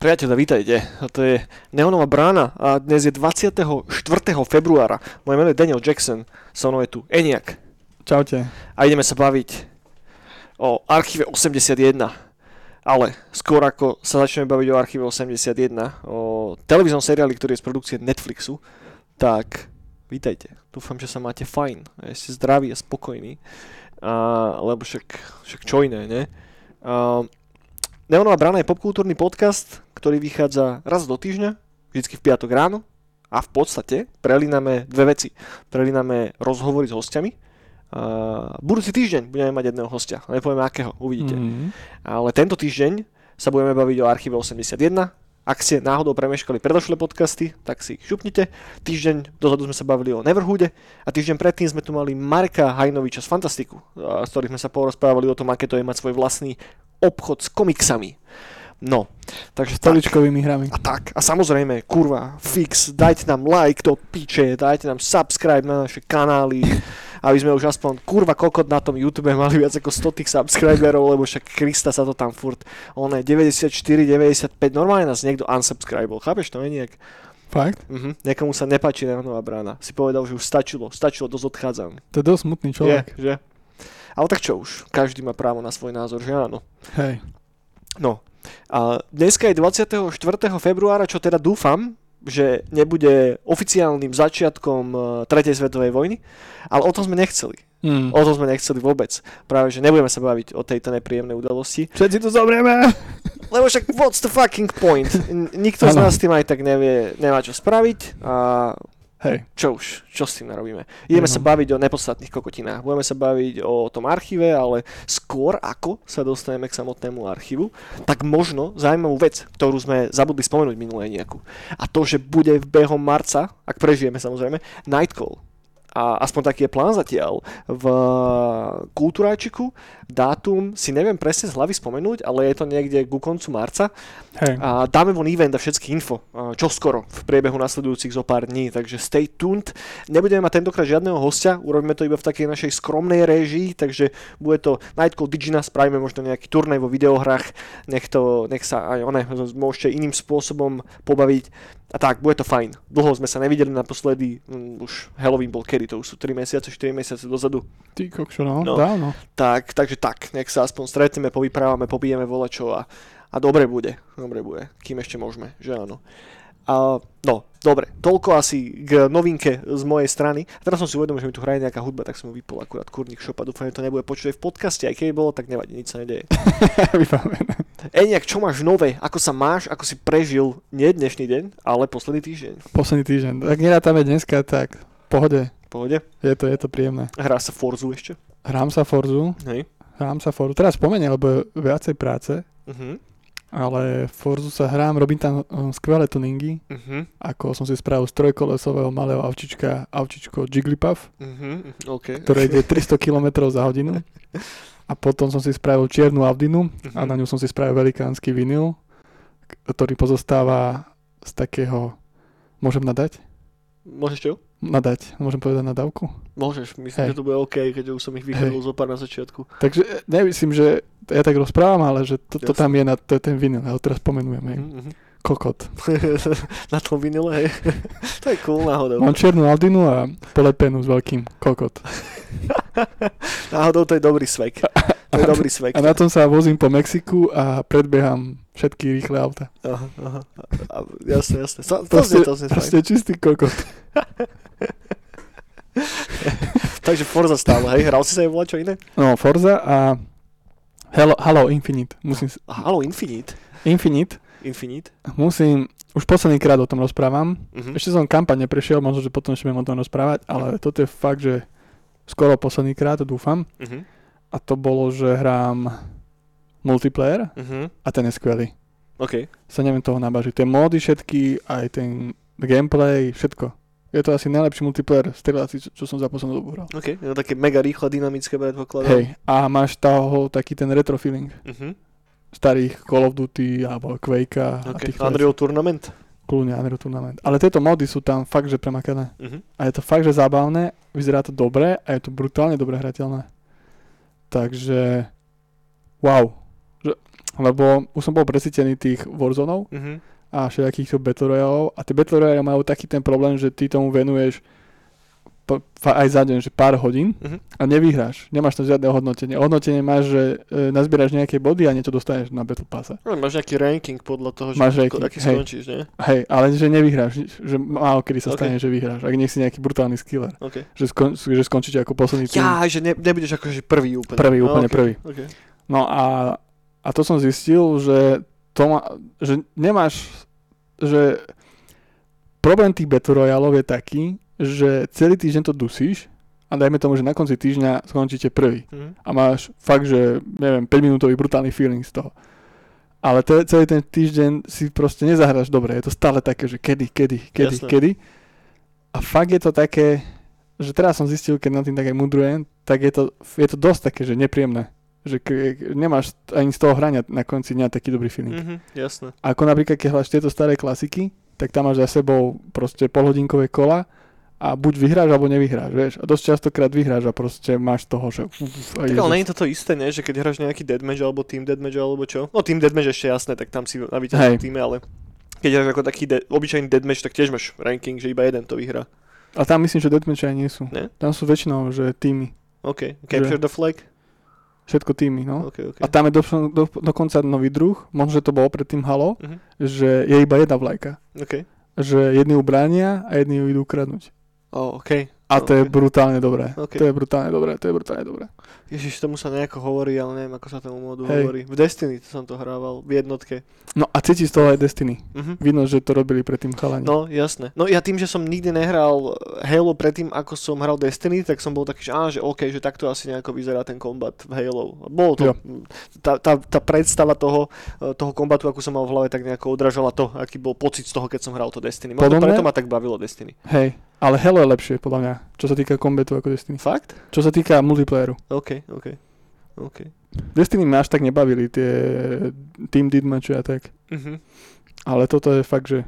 Priateľe, vítajte. To je Neonová brána a dnes je 24. februára. Moje meno je Daniel Jackson, so mnou je tu Eniak. Čaute. A ideme sa baviť o Archíve 81. Ale skôr ako sa začneme baviť o Archíve 81, o televíznom seriáli, ktorý je z produkcie Netflixu, tak vítajte. Dúfam, že sa máte fajn, a ste zdraví a spokojní. A, lebo však, však čo iné, ne? A, Neonová brána je popkultúrny podcast, ktorý vychádza raz do týždňa, vždycky v piatok ráno a v podstate prelíname dve veci. Prelíname rozhovory s hostiami. Uh, budúci týždeň budeme mať jedného hostia, nepovieme akého, uvidíte. Mm-hmm. Ale tento týždeň sa budeme baviť o archíve 81. Ak ste náhodou premeškali predošlé podcasty, tak si ich šupnite. Týždeň dozadu sme sa bavili o Neverhoode a týždeň predtým sme tu mali Marka Hajnoviča z Fantastiku, z ktorých sme sa porozprávali o tom, aké to je mať svoj vlastný obchod s komiksami. No, takže tak. Stoličkovými hrami. A tak, a samozrejme, kurva, fix, dajte nám like to piče, dajte nám subscribe na naše kanály, aby sme už aspoň, kurva, kokot na tom YouTube mali viac ako 100 tých subscriberov, lebo však Krista sa to tam furt, on je 94, 95, normálne nás niekto unsubscribol, chápeš to, nie nejak? Fakt? Mhm, niekomu sa nepáči nová brána, si povedal, že už stačilo, stačilo, dosť odchádzam. To je dosť smutný človek. Je, že? Ale tak čo už, každý má právo na svoj názor, že áno. Hej. No, a dneska je 24. februára, čo teda dúfam, že nebude oficiálnym začiatkom e, Tretej svetovej vojny, ale o tom sme nechceli. Mm. O tom sme nechceli vôbec. Práve, že nebudeme sa baviť o tejto nepríjemnej udalosti. Všetci to zomrieme! Lebo však what's the fucking point? Nikto z nás tým aj tak nevie, nemá čo spraviť a Hej. čo už, čo s tým narobíme? Ideme Mhm. sa baviť o nepodstatných kokotinách. Budeme sa baviť o tom archíve, ale skôr ako sa dostaneme k samotnému archívu, tak možno zaujímavú vec, ktorú sme zabudli spomenúť minulé nejakú. A to, že bude v behom marca, ak prežijeme samozrejme, Nightcall. A aspoň taký je plán zatiaľ. V Kultúráčiku dátum si neviem presne z hlavy spomenúť, ale je to niekde ku koncu marca Hej. a dáme von event a všetky info, a čo skoro v priebehu nasledujúcich zo pár dní, takže stay tuned. Nebudeme mať tentokrát žiadneho hostia, urobíme to iba v takej našej skromnej réžii, takže bude to Nightcall Digina, spravíme možno nejaký turnaj vo videohrách, nech, to, nech sa aj one môžete iným spôsobom pobaviť. A tak, bude to fajn. Dlho sme sa nevideli naposledy, mm, už Halloween bol kedy, to už sú 3 mesiace, 4 mesiace dozadu. Ty kokšo, no, No. dávno. Tak, takže tak, nech sa aspoň stretneme, povyprávame, pobijeme volačo a, a dobre bude, dobre bude, kým ešte môžeme, že áno. A, no, dobre, toľko asi k novinke z mojej strany. A teraz som si uvedomil, že mi tu hraje nejaká hudba, tak som ju vypol akurát kurník šopa. Dúfam, že to nebude počuť aj v podcaste, aj keď bolo, tak nevadí, nič sa nedeje. Eniak, čo máš nové? Ako sa máš? Ako si prežil nie dnešný deň, ale posledný týždeň? Posledný týždeň. Tak nerátame dneska, tak pohode. Pohode? Je to, je to príjemné. Hrá sa Forzu ešte? Hrám sa Forzu. Hej. Hrám sa Forzu. Teraz spomeniem, lebo je viacej práce. Mhm. Ale Forzu sa hrám, robím tam um, skvelé tuningy. Mhm. Ako som si spravil z trojkolesového malého avčička, avčičko Jigglypuff. Mhm. OK. ktoré ide 300 km za hodinu. A potom som si spravil čiernu Audinu a na ňu som si spravil velikánsky vinyl, ktorý pozostáva z takého... Môžem nadať? Môžeš čo? Nadať. Môžem povedať nadávku? Môžeš, myslím, Hej. že to bude OK, keď už som ich vychodil zo pár na začiatku. Takže e, nemyslím, že ja tak rozprávam, ale že to, to tam je, na, to je ten vinyl. Ja ho teraz pomenujem. Hej. Mhm. Kokot. na tom vinile, hej. to je cool náhodou. Mám čiernu Audinu a polepenú s veľkým kokot. Náhodou to je dobrý svek. To je dobrý svek. A na tom sa vozím po Mexiku a predbieham všetky rýchle auta. Aha, aha. A, jasne, jasne. To, to, Proste, znie, to znie fajn. proste čistý kokot. Takže Forza stále, hej? Hral si sa aj volať čo iné? No, Forza a Halo, Halo Infinite. Musím, Halo Infinite. Infinite. Infinite. Musím, už posledný krát o tom rozprávam. Mhm. Ešte som kampaň neprešiel, možno, že potom ešte budem o tom rozprávať, ale toto je fakt, že skoro posledný krát, dúfam. Mhm. A to bolo, že hrám multiplayer Mhm. a ten je skvelý. OK. Sa neviem toho nabažiť. Tie módy všetky, aj ten gameplay, všetko. Je to asi najlepší multiplayer strieľací, čo, čo som za poslednú dobu hral. OK. Je to také mega rýchle, dynamické predpokladám. Hej, a máš toho taký ten retro feeling Mhm. starých Call of Duty alebo Quake a OK. týchto Unreal Tournament. kľudne Unreal Tournament. Ale tieto mody sú tam fakt, že premakané. Mhm. A je to fakt, že zábavné vyzerá to dobre a je to brutálne dobre hrateľné. Takže, wow. Že, lebo už som bol presítený tých Warzonov Mhm. a všetkých tých Battle Royale a tie Battle Royale majú taký ten problém, že ty tomu venuješ aj za deň, že pár hodín Mhm. a nevyhráš. Nemáš tam žiadne hodnotenie. Hodnotenie máš, že e, nazbieraš nejaké body a niečo dostaneš na Battle Passe. No, máš nejaký ranking podľa toho, že Máš ranking, aký hej. skončíš, nie? Hej, ale že nevyhráš, že málo kedy sa Ok. stane, že vyhráš, ak nie si nejaký brutálny skiller. OK. Že, skon, že skončíte ako posledný tým. Ja, že ne, nebudeš akože prvý úplne. Prvý, No, úplne ok, prvý. ok. No a, a to som zistil, že, to má, že nemáš, že problém tých Battle Royalov je taký, že celý týždeň to dusíš a dajme tomu, že na konci týždňa skončíte prvý. Mhm. A máš fakt, že neviem, 5 minútový brutálny feeling z toho. Ale te, celý ten týždeň si proste nezahráš dobre. Je to stále také, že kedy, kedy, kedy, Jasné. kedy. A fakt je to také, že teraz som zistil, keď na tým tak aj mudrujem, tak je to, je to dosť také, že nepríjemné. Že k- nemáš ani z toho hrania na konci dňa taký dobrý feeling. Mhm, jasné. Ako napríklad, keď hľadáš tieto staré klasiky, tak tam máš za sebou proste polhodinkové kola a buď vyhráš, alebo nevyhráš, vieš. A dosť častokrát vyhráš a proste máš toho, že... uf, Tak ale nie je to to isté, ne? Že keď hráš nejaký deathmatch alebo team deathmatch alebo čo? No team deathmatch ešte jasné, tak tam si na víťaznom týme, ale keď hráš ako taký de- obyčajný deathmatch, tak tiež máš ranking, že iba jeden to vyhrá. A tam myslím, že deathmatch aj nie sú. Ne? Tam sú väčšinou, že týmy. OK. Capture the flag? Všetko týmy, no. OK, OK. A tam je do, do, dokonca nový druh, možno, že to bolo predtým Halo, Mhm. že je iba jedna vlajka. OK. Že jedni ju bránia a jedni ju idú ukradnúť. Oh, OK. A to je brutálne dobré. OK. To je brutálne dobré, to je brutálne dobré. Ježiš, tomu sa nejako hovorí, ale neviem, ako sa tomu modu Hej. hovorí. V Destiny som to hrával, v jednotke. No a cíti z toho aj Destiny. Mhm. Vidno, že to robili predtým chalani. No, jasné. No ja tým, že som nikdy nehral Halo predtým, ako som hral Destiny, tak som bol taký, že, á, že OK, že takto asi nejako vyzerá ten kombat v Halo. Bolo to, tá, tá, tá predstava toho, eh, toho kombatu, ako som mal v hlave, tak nejako odražala to, aký bol pocit z toho, keď som hral to Destiny. Možno preto ma tak bavilo Destiny. Hej, ale Halo je lepšie, podľa mňa, čo sa týka combatu ako Destiny. Fakt? Čo sa týka multiplayeru. OK, OK. OK. Destiny ma až tak nebavili, tie team deathmatchy a tak. Mhm. Ale toto je fakt, že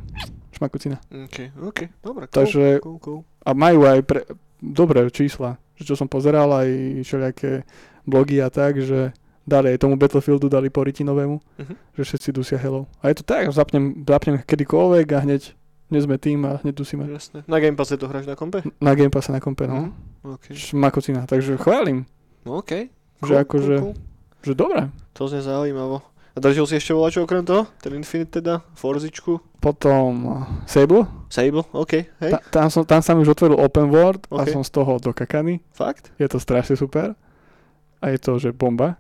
šmakucina. OK, OK, dobre, cool, Takže- cool, cool. A majú aj pre, dobré čísla. Že čo som pozeral, aj všelijaké blogy a tak, že dali aj tomu Battlefieldu, dali po novému, Mhm. že všetci dusia Halo. A je to tak, zapnem, zapnem kedykoľvek a hneď dnes sme tým a hneď dusíme. Jasné. Na Game Passe to hráš na kompe? Na Game Passe na kompe, no. OK. Šmakocina, takže chválim, No, OK. Že akože- že dobre. To znie zaujímavo. A držil si ešte volačo okrem toho? Ten Infinite teda? Forzičku? Potom uh, Sable, Sable? OK, hej. ta, tam, som, tam sa mi už otvoril open world a Ok. som z toho dokakaný. Fakt? Je to strašne super. A je to, že bomba.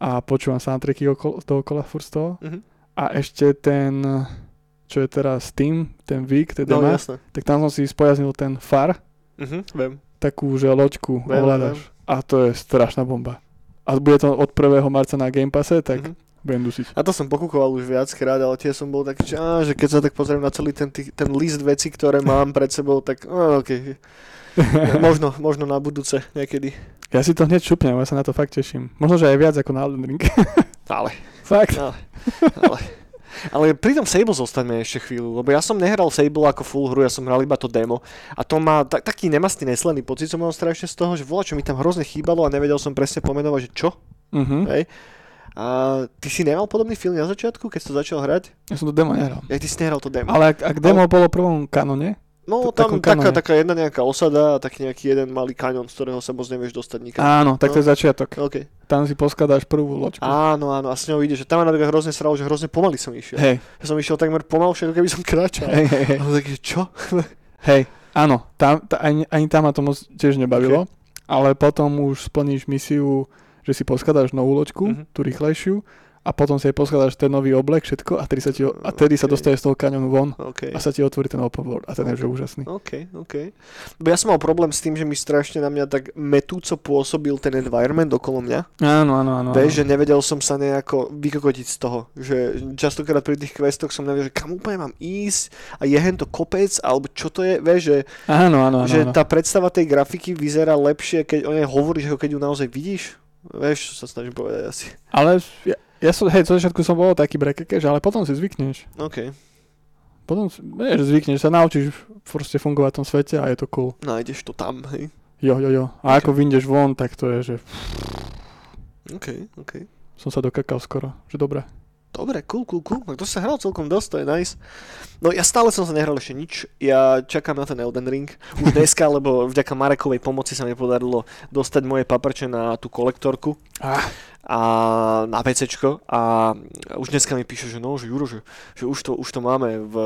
A počúvam soundtracky okolo, dookola furt z toho. Mhm. A ešte ten, čo je teraz Steam, ten Week, ten No tak tam som si spojaznil ten FAR, Mhm, viem. takú, že loďku Viem, ovládaš. A to je strašná bomba. A bude to od 1. marca na Game Passe, tak Mhm. budem dusiť. A to som pokúkoval už viackrát, ale tiež som bol taký, že, á, že keď sa tak pozriem na celý ten, ten list vecí, ktoré mám pred sebou, tak á, OK. možno, možno na budúce niekedy. Ja si to hneď šupnem, ja sa na to fakt teším. Možno, že aj viac ako na Elden Ring. Ale, fakt. ale, ale. Ale pri tom Sable zostaňme ešte chvíľu, lebo ja som nehral Sable ako full hru, ja som hral iba to demo a to má ta- taký nemastný, neslený pocit som mal strašne z toho, že voľa, čo mi tam hrozne chýbalo a nevedel som presne pomenovať, že čo. Mhm. Hej. A ty si nemal podobný film na začiatku, keď si to začal hrať? Ja som to demo nehral. Ja ty si nehral to demo. Ale ak, ak demo bolo v prvom kanone, No tam taká, taká jedna nejaká osada a taký nejaký jeden malý kaňon, z ktorého sa moc nevieš dostať nikam. áno, tak to je začiatok. OK. Tam si poskladáš prvú loďku. Áno, áno, a s ňou ide, že tam ma napríklad hrozne sralo, že hrozne pomaly som išiel. Hej, Ja som išiel takmer pomalšie, ako keby som kráčal. hej, hej, hej. A taký, že čo? hej. Áno, tam, ta, ani, ani tam ma to moc tiež nebavilo, ale potom už splníš misiu, že si poskladáš novú loďku, Mhm. tú rýchlejšiu, a potom si aj poskladáš ten nový oblek, všetko, a tedy sa, ti, a tedy sa Ok. dostaneš z toho kaňonu von OK. a sa ti otvorí ten world a ten je že úžasný. OK, OK. Ja som mal problém s tým, že mi strašne na mňa tak metúco pôsobil ten environment okolo mňa. Áno, áno, áno. Vieš, že nevedel som sa nejako vykokotiť z toho. Že častokrát pri tých questoch som nevedel, že kam úplne mám ísť a je hento kopec, alebo čo to je, vieš, že, Áno, áno, áno. že áno. tá predstava tej grafiky vyzerá lepšie, keď o nej hovoríš, ako keď ju naozaj vidíš. Vieš, čo sa snažím povedať asi. Ale ja, ja som, hej, zo začiatku som bol taký brekekeš, ale potom si zvykneš. OK, Potom, vieš, zvykneš, sa naučíš proste fungovať v tom svete a je to cool. nájdeš to tam, hej. Jo, jo, jo. A ako vyjdeš von, tak to je, že OK, OK. som sa dokakal skoro. Že dobre. Dobre, cool, cool, cool. Tak to sa hral celkom dosť, to je nice. No ja stále som sa nehral ešte nič. Ja čakám na ten Elden Ring. Už dneska, lebo vďaka Marekovej pomoci sa mi podarilo dostať moje paprče na tú kolektorku Ah, a na PCčko a už dneska mi píše, že no, že Juro, že, že už, to, už to máme v,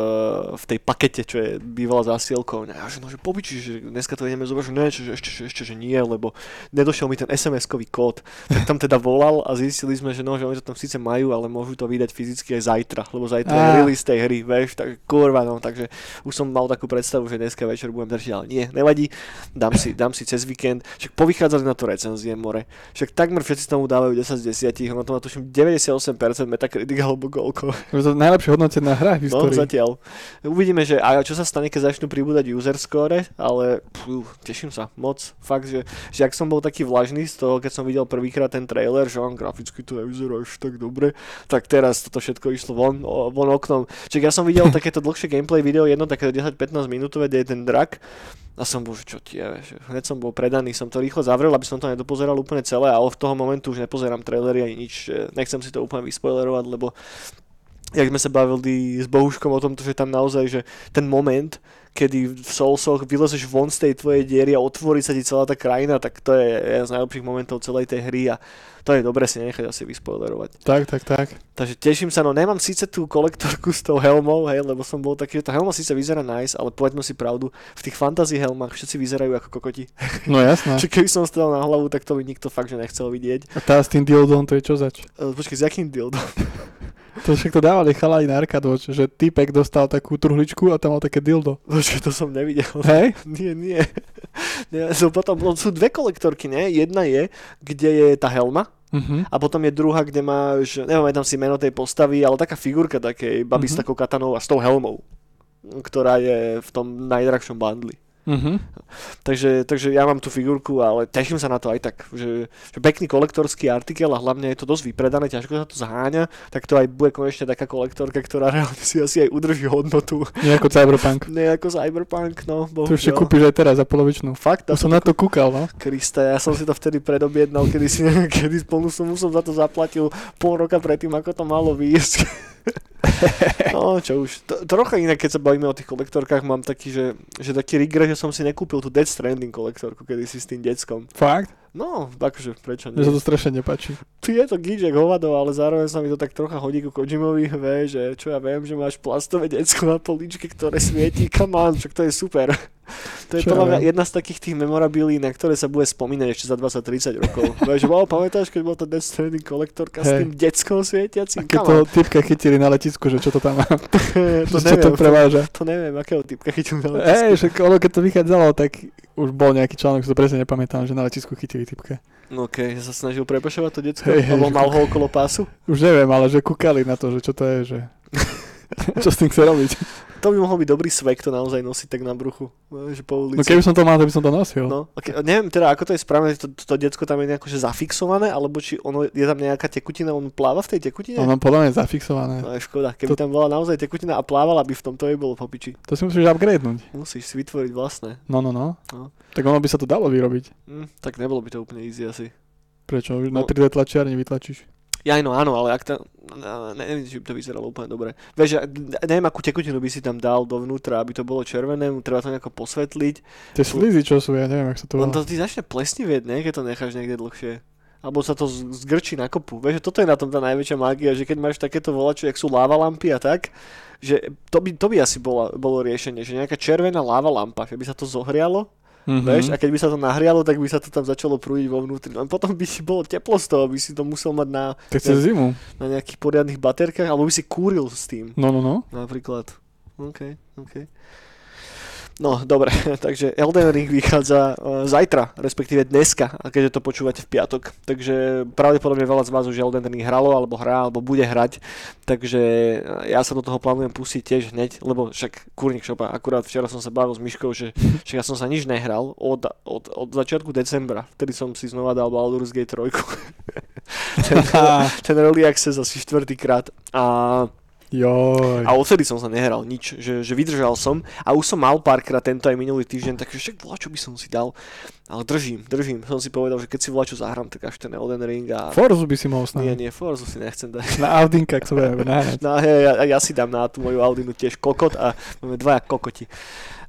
v tej pakete, čo je bývala zásielkou. A že no, že pobyčí, že dneska to ideme zobrať, že ne, že ešte, že ešte, že nie, lebo nedošiel mi ten SMS-kový kód. Tak tam teda volal a zistili sme, že no, že oni to tam síce majú, ale môžu to vydať fyzicky aj zajtra, lebo zajtra je Á. release tej hry, vieš, tak kurva, no, takže už som mal takú predstavu, že dneska večer budem držať, ale nie, nevadí, dám si, dám si cez víkend, však povychádzali na to recenzie, more, však takmer všetci tomu dávajú 10 z 10, ono to má tuším 98% Metacritic alebo koľko. je to najlepšie hodnotená hra v No, histórii. zatiaľ. Uvidíme, že a čo sa stane, keď začnú pribúdať user score, ale pú, teším sa moc. Fakt, že, že ak som bol taký vlažný z toho, keď som videl prvýkrát ten trailer, že on graficky to nevyzerá až tak dobre, tak teraz toto všetko išlo von, von oknom. Čiže ja som videl takéto dlhšie gameplay video, jedno také 10-15 minútové, kde je ten drak a som bol, čo ti je, že hneď som bol predaný, som to rýchlo zavrel, aby som to nedopozeral úplne celé a od toho momentu už nepozerám trailery ani nič, nechcem si to úplne vyspoilerovať, lebo jak sme sa bavili s Bohuškom o tom, že tam naozaj, že ten moment, kedy v Soulsoch vylezeš von z tej tvojej diery a otvorí sa ti celá tá krajina, tak to je jeden z najlepších momentov celej tej hry a to je dobre si nechať asi vyspoilerovať. Tak, tak, tak. Takže teším sa, no nemám síce tú kolektorku s tou helmou, hej, lebo som bol taký, že tá helma síce vyzerá nice, ale povedzme si pravdu, v tých fantasy helmách všetci vyzerajú ako kokoti. No jasné. Čiže keby som stal na hlavu, tak to by nikto fakt, že nechcel vidieť. A tá s tým dildom, to je čo zač? E, Počkej, s jakým dildom? To však to dávali chalani na Arkadoč, že typek dostal takú truhličku a tam mal také dildo. Počkej, to som nevidel. Hej? Nie, nie. nie so potom no, sú dve kolektorky, nie? Jedna je, kde je tá helma Mhm. a potom je druhá, kde máš, neviem tam si meno tej postavy, ale taká figurka takej baby s Mhm. takou katanou a s tou helmou, ktorá je v tom najdrahšom bandli. Mhm. Takže, takže ja mám tú figurku, ale teším sa na to aj tak, že, že pekný kolektorský artikel a hlavne je to dosť vypredané, ťažko sa to zháňa, tak to aj bude konečne taká kolektorka, ktorá reálne si asi aj udrží hodnotu. Nie ako Cyberpunk. Nie ako Cyberpunk, no. To ešte bohužiaľ. kúpiš aj teraz za polovičnú. Fakt, Ja som na to kúkal, no. Krista, ja som si to vtedy predobjednal, kedy si kedy plnú sumu som za to zaplatil pol roka predtým, ako to malo výjsť. no, čo už. To, trocha inak, keď sa bavíme o tých kolektorkách, mám taký, že, že taký regret, že som si nekúpil tú Dead Stranding kolektorku, kedy si s tým deckom. Fakt? No, akože prečo Mne sa nie? to strašne nepáči. Tu je to gíček hovado, ale zároveň sa mi to tak trocha hodí ku Kojimovi, vie, že čo ja viem, že máš plastové decko na políčke, ktoré svietí, come on, však to je super. To je podľa mňa jedna z takých tých memorabilí, na ktoré sa bude spomínať ešte za 20-30 rokov. Vieš, wow, pamätáš, keď bol to Death Stranding kolektorka s Hej. tým A svietiacim? keď Come to on. typka chytili na letisku, že čo to tam má, to čo to neviem, preváža. to neviem, akého typka chytil na Ej, letisku. však ono keď to vychádzalo, tak už bol nejaký článok, to presne nepamätám, že na letisku chytili typka. No okej, že sa snažil prepašovať to Hej, hej, alebo že- mal ho okolo pásu. Už neviem, ale že kúkali na to, že čo to je, že... čo s tým chce robiť. To by mohol byť dobrý svek to naozaj nosiť tak na bruchu, že po ulici. No keby som to mal, tak by som to nosil. No, okay. Neviem teda, ako to je správne, to, to, to decko tam je nejako že zafixované, alebo či ono, je tam nejaká tekutina, on pláva v tej tekutine? Ono podľa mňa je zafixované. No je škoda, keby To- tam bola naozaj tekutina a plávala by v tom, to by bolo popiči. To si musíš upgradenúť. Musíš si vytvoriť vlastné. No, no, no. No. Tak ono by sa to dalo vyrobiť. Hm, tak nebolo by to úplne easy asi. Prečo? No. na 3D tlačiarni vytlačíš. Ja no áno, ale ak to, no, neviem, či by to vyzeralo úplne dobre. Vieš, neviem, akú tekutinu by si tam dal dovnútra, aby to bolo červené, treba to nejako posvetliť. Tie slízy, čo sú, ja neviem, jak sa to On volá. to ty začne plesnivieť, ne, keď to necháš niekde dlhšie. Alebo sa to zgrčí na kopu. Vieš, toto je na tom tá najväčšia mágia, že keď máš takéto volačo, jak sú láva lampy a tak, že to by, to by asi bola, bolo riešenie, že nejaká červená láva lampa, že by sa to zohrialo, Mhm. vieš, a keď by sa to nahrialo, tak by sa to tam začalo prúdiť vo vnútri. Len potom by si bolo teplo z toho, by si to musel mať na, Tak cez zimu. na nejakých poriadnych baterkách, alebo by si kúril s tým, No, no, no. napríklad. OK, OK. No, dobre, takže Elden Ring vychádza uh, zajtra, respektíve dneska, a keďže to počúvate v piatok. Takže pravdepodobne veľa z vás už Elden Ring hralo, alebo hrá, alebo bude hrať. Takže uh, ja sa do toho plánujem pustiť tiež hneď, lebo však kurník šopa, akurát včera som sa bavil s Myškou, že však ja som sa nič nehral od, od, od začiatku decembra, vtedy som si znova dal Baldur's Gate 3. ten, ten early access asi štvrtýkrát. A Joj. A odtedy som sa nehral nič, že, že vydržal som a už som mal párkrát tento aj minulý týždeň, takže však voľa, čo by som si dal. Ale držím, držím. Som si povedal, že keď si čo zahrám, tak až ten Elden Ring a... Forzu by si mohol Nie, snáť. nie, Forzu si nechcem dať. Na Audinka, sa budeme nahrať. No hej, ja, ja, si dám na tú moju Audinu tiež kokot a máme dvaja kokoti.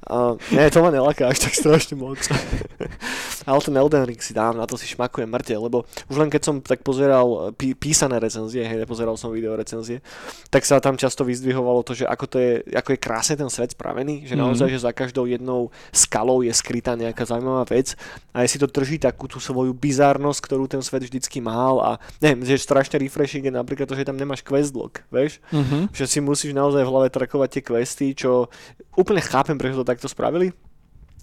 Uh, nie, to ma nelaká až tak strašne moc. Ale ten Elden Ring si dám, na to si šmakujem mŕte, lebo už len keď som tak pozeral pí, písané recenzie, hej, nepozeral som video recenzie, tak sa tam často vyzdvihovalo to, že ako, to je, ako je krásne ten svet spravený, že Mhm. naozaj, že za každou jednou skalou je skrytá nejaká zaujímavá vec a si to drží takú tú svoju bizárnosť, ktorú ten svet vždycky mal a neviem, že strašne refreshing je napríklad to, že tam nemáš quest log, vieš? Mhm. že si musíš naozaj v hlave trakovať tie questy, čo úplne chápem, prečo to takto spravili,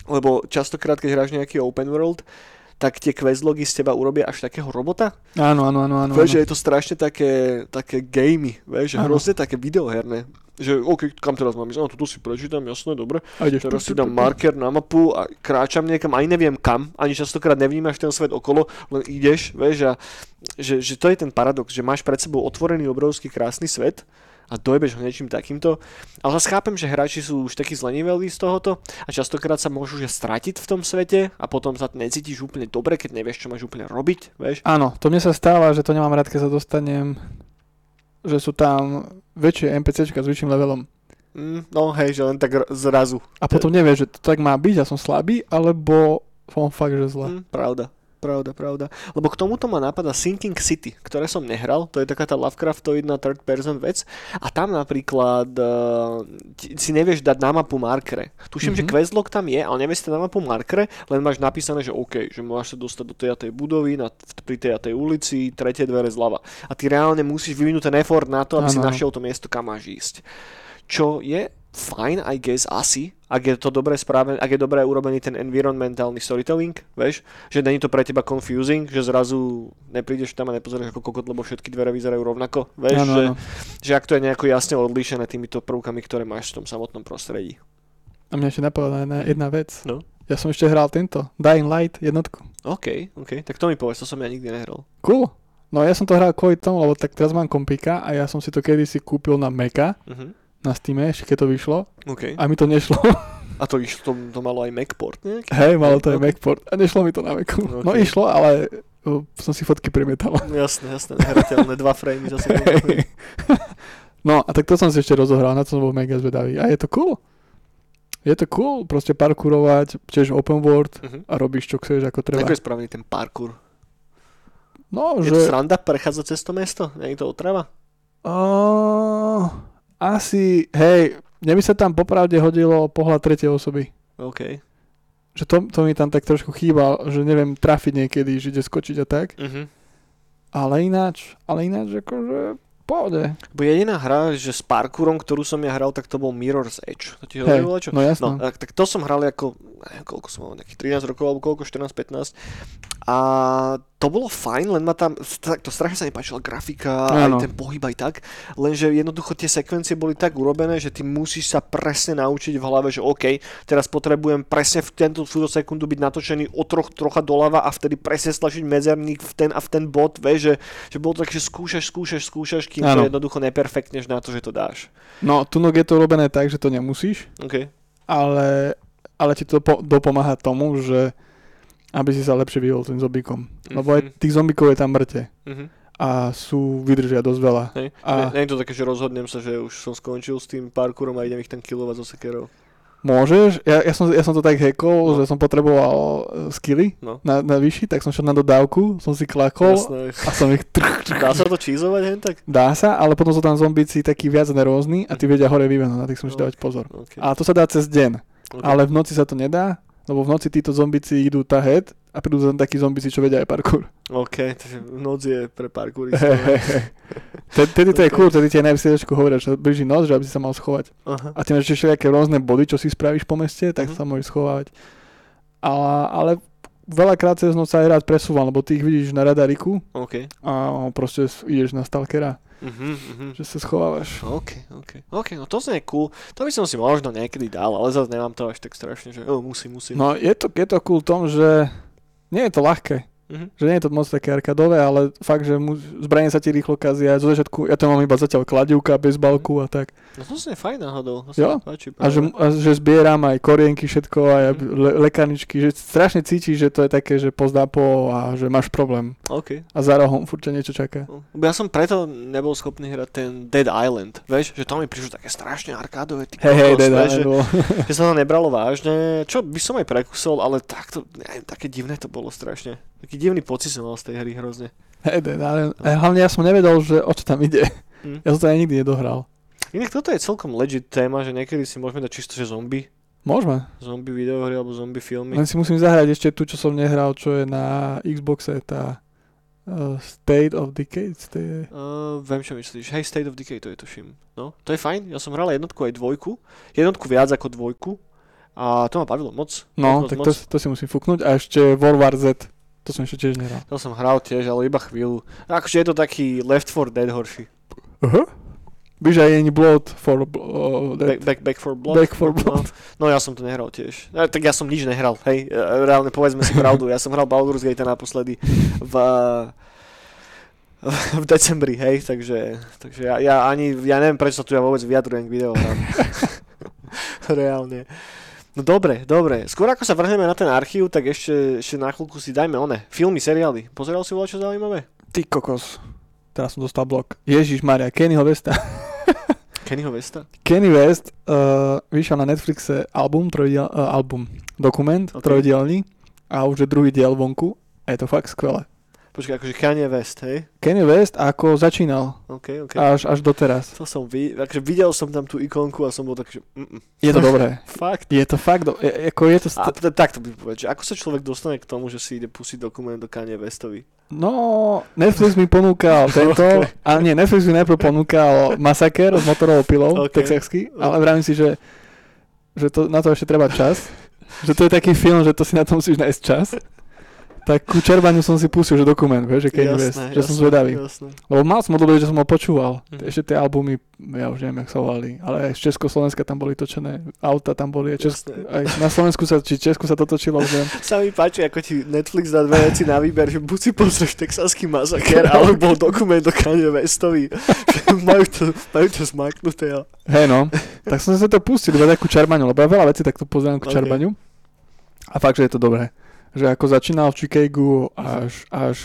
lebo častokrát, keď hráš nejaký open world, tak tie questlogy z teba urobia až takého robota. Áno, áno, áno, áno. Vieš, že je to strašne také, také gamey, vieš, že hrozne také videoherné. Že, OK, kam teraz mám ísť? Áno, toto si prečítam, jasné, dobre. Teraz si dám marker na mapu a kráčam niekam, ani neviem kam, ani častokrát nevnímaš ten svet okolo, len ideš, vieš, a že, že to je ten paradox, že máš pred sebou otvorený obrovský krásny svet a dojebeš ho niečím takýmto. Ale zase chápem, že hráči sú už takí zlenivelí z tohoto a častokrát sa môžu že stratiť v tom svete a potom sa necítiš úplne dobre, keď nevieš, čo máš úplne robiť, vieš. Áno, to mne sa stáva, že to nemám rád, keď sa dostanem, že sú tam väčšie NPCčka s vyšším levelom. Mm, no hej, že len tak zrazu. A potom nevieš, že to tak má byť a som slabý, alebo som fakt, že zle. Mm, pravda. Pravda, pravda. Lebo k tomuto ma napadá Sinking City, ktoré som nehral. To je taká tá Lovecraftoidná third person vec. A tam napríklad uh, si nevieš dať na mapu markere. Tuším, mm-hmm. že Mhm. questlog tam je, ale nevieš si dať na mapu markere, len máš napísané, že OK, že máš sa dostať do tej a tej budovy, na, pri tej a tej ulici, tretie dvere zľava. A ty reálne musíš vyvinúť ten effort na to, aby si Áno. našiel to miesto, kam máš ísť. Čo je fajn, I guess, asi, ak je to dobre správené, ak je dobre urobený ten environmentálny storytelling, vieš, že není to pre teba confusing, že zrazu neprídeš tam a nepozrieš ako kokot, lebo všetky dvere vyzerajú rovnako, vieš, že, že ak to je nejako jasne odlíšené týmito prvkami, ktoré máš v tom samotnom prostredí. A mňa ešte napadla jedna, jedna vec. No. Ja som ešte hral tento, Dying Light jednotku. OK, OK, tak to mi povedz, to som ja nikdy nehral. Cool. No ja som to hral kvôli tomu, lebo tak teraz mám kompika a ja som si to kedysi kúpil na Maca, Uh-huh. Na Steam, ešte keď to vyšlo. OK. A mi to nešlo. A to, iš, to, to malo aj Macport nejaký? Hej, malo to aj. Macport. A nešlo mi to na Macu. No Ok. išlo, ale uh, som si fotky premietal. Jasné, jasné, nehrateľné, dva framey za sebou. Hej. no a tak to som si ešte rozohral, na to som bol mega zvedavý. A je to cool. Je to cool, proste parkourovať, tiež open world Uh-huh. a robíš čo chceš, ako treba. Ako je spravený ten parkour? No, Je to že... sranda prechádzať cez to mesto? Nie je to otrava? Uh, asi, hej, mne by sa tam popravde hodilo pohľad tretej osoby. OK. Že to, to mi tam tak trošku chýba, že neviem trafiť niekedy, že ide skočiť a tak. Uh-huh. Ale ináč, ale ináč akože pohode. Bo jediná hra, že s parkourom, ktorú som ja hral, tak to bol Mirror's Edge. To ti hovorilo čo? no jasné. No, tak, tak to som hral ako, neviem, koľko som mal, nejakých 13 rokov, alebo koľko, 14-15. A to bolo fajn, len ma tam, tak to strašne sa mi páčila grafika, Áno. aj ten pohyb aj tak, lenže jednoducho tie sekvencie boli tak urobené, že ty musíš sa presne naučiť v hlave, že OK, teraz potrebujem presne v tento túto sekundu byť natočený o troch, trocha doľava a vtedy presne stlačiť medzerník v ten a v ten bod, vieš, že, že bolo to tak, že skúšaš, skúšaš, skúšaš, kým to Áno. jednoducho neperfektneš na to, že to dáš. No, tu je to robené tak, že to nemusíš, OK. ale, ale ti to po, dopomáha tomu, že aby si sa lepšie vyhol tým zombíkom. Lebo aj Mhm. tých zombíkov je tam mŕte Mhm. a sú, vydržia dosť veľa. Hej. A-. Nie, je to také, že rozhodnem sa, že už som skončil s tým parkourom a idem ich tam killovať zo sekerov. Môžeš, ja, ja, som, ja som to tak hackol, No. že som potreboval e, skilly No. na, na vyšší, tak som šiel na dodávku, som si klakol Jasné. a som ich trch, trch, Dá sa to čízovať hen tak? Dá sa, ale potom sú tam zombíci takí viac nerózni a ty vedia hore vyvenúť, na tých som si No. dávať pozor. Okay. A to sa dá cez deň, okay. ale v noci sa to nedá, lebo v noci títo zombíci idú tahead a prídu tam takí zombíci, čo vedia aj parkour. OK, takže noc je pre parkour. Te- Tedy to je cool, tedy ti aj najviac hovoria, že beží noc, že aby si sa mal schovať. Aha. A máš ešte všelijaké rôzne body, čo si spravíš po meste, tak Mhm. sa môžeš schovávať. A, ale veľakrát cez noc sa aj rád presúvam, lebo ty ich vidíš na radariku OK. a proste ideš na stalkera, Mhm, mhm. že sa schovávaš. OK, OK. OK, no to znie cool. To by som si možno niekedy dal, ale zase nemám to až tak strašne, že oh, musím, musím. No je to, je to cool tom, že nie je to ľahké. Mhm. Že nie je to moc také arkadové, ale fakt, že mu, zbranie sa ti rýchlo kazia. Zo začiatku, ja to mám iba zatiaľ kladivka, bezbalku a tak. No to je fajn náhodou. To Jo. páči. A že, a že zbieram aj korienky, všetko, aj Mhm. le, lekárničky, že strašne cítiš, že to je také, že pozdápo a že máš problém. OK. A za rohom furt niečo čaká. No, Ja som preto nebol schopný hrať ten Dead Island, vieš, že to mi prišlo také strašne arkádové, hej, kokos, Dead že, Island bol. že sa to nebralo vážne, čo by som aj prekusol, ale takto, neviem, také divné to bolo strašne. Taký divný pocit som mal z tej hry hrozne. Hej, Dead Island. A hlavne ja som nevedel, že o čo tam ide. Hm. Ja som to aj nikdy nedohral. Inak toto je celkom legit téma, že niekedy si môžeme dať čisto, že zombie, Môžeme. zombie videohry alebo zombie filmy. Len si musím zahrať ešte tu, čo som nehral, čo je na Xboxe, tá uh, State of Decay. State... Uh, viem, čo myslíš. Hej, State of Decay to je tuším. No, to je fajn. Ja som hral jednotku aj dvojku. Jednotku viac ako dvojku. A to ma bavilo moc. No, moc, tak moc. to, to si musím fúknuť. A ešte World War Z. To som ešte tiež nehral. To som hral tiež, ale iba chvíľu. Akože je to taký Left 4 Dead horší. Uh-huh. Víš, aj ani Blood for uh, Back, Dead. back, back for Blood. Back for Blood. No, no ja som to nehral tiež. No, tak ja som nič nehral, hej. E, Reálne povedzme si pravdu. Ja som hral Baldur's Gate naposledy v, v decembri, hej, takže, takže ja, ja ani, ja neviem prečo sa tu ja vôbec vyjadrujem k videohrám. Reálne. No dobre, dobre. Skôr ako sa vrhneme na ten archív, tak ešte, ešte na chvíľku si dajme one. Filmy, seriály. Pozeral si čo zaujímavé? Ty kokos. Teraz som dostal blok. Ježiš Maria, Kennyho Westa. Kennyho Vesta? Kenny West uh, vyšiel na Netflixe album, trojdiel, uh, album, dokument, Ok. okay. trojdielný a už je druhý diel vonku a je to fakt skvelé. Počkaj, akože Kanye West, hej? Kenny West ako začínal OK, OK. až, až doteraz. To som vid- akože videl som tam tú ikonku a som bol tak, že mm, mm. Je to dobré. Fakt. Je to fakt, do, je, ako je to... A St- t- takto by povedať, že ako sa človek dostane k tomu, že si ide pustiť dokument do Kanye Westovi? no, Netflix mi ponúkal tento, Ok. a nie, Netflix mi najprv ponúkal Masaker s motorovou pilou, Ok. okay. texaský, ale vravím si, že, že to, na to ešte treba čas. že to je taký film, že to si na to musíš nájsť čas. Tak ku červaniu som si pustil, že dokument, vieš, že Kanye West, že som zvedavý. Jasné. Lebo mal som obdobie, že som ho počúval. Mhm. Ešte tie albumy, ja už neviem, jak sa volali, ale aj z Československa tam boli točené, auta tam boli, aj, Jasné. aj na Slovensku sa, či Česku sa to točilo, už neviem. Sa mi páči, ako ti Netflix dá dve veci na výber, že buď si pozrieš texaský masaker, alebo dokument do Kanye Westovi. Majú, to, majú to zmaknuté. A... Hej no, tak som sa to pustil, iba takú čarbaňu, lebo ja veľa vecí takto pozerám ku Ok. čarbaňu. A fakt, že je to dobré. Že ako začínal v Chicagu, až, až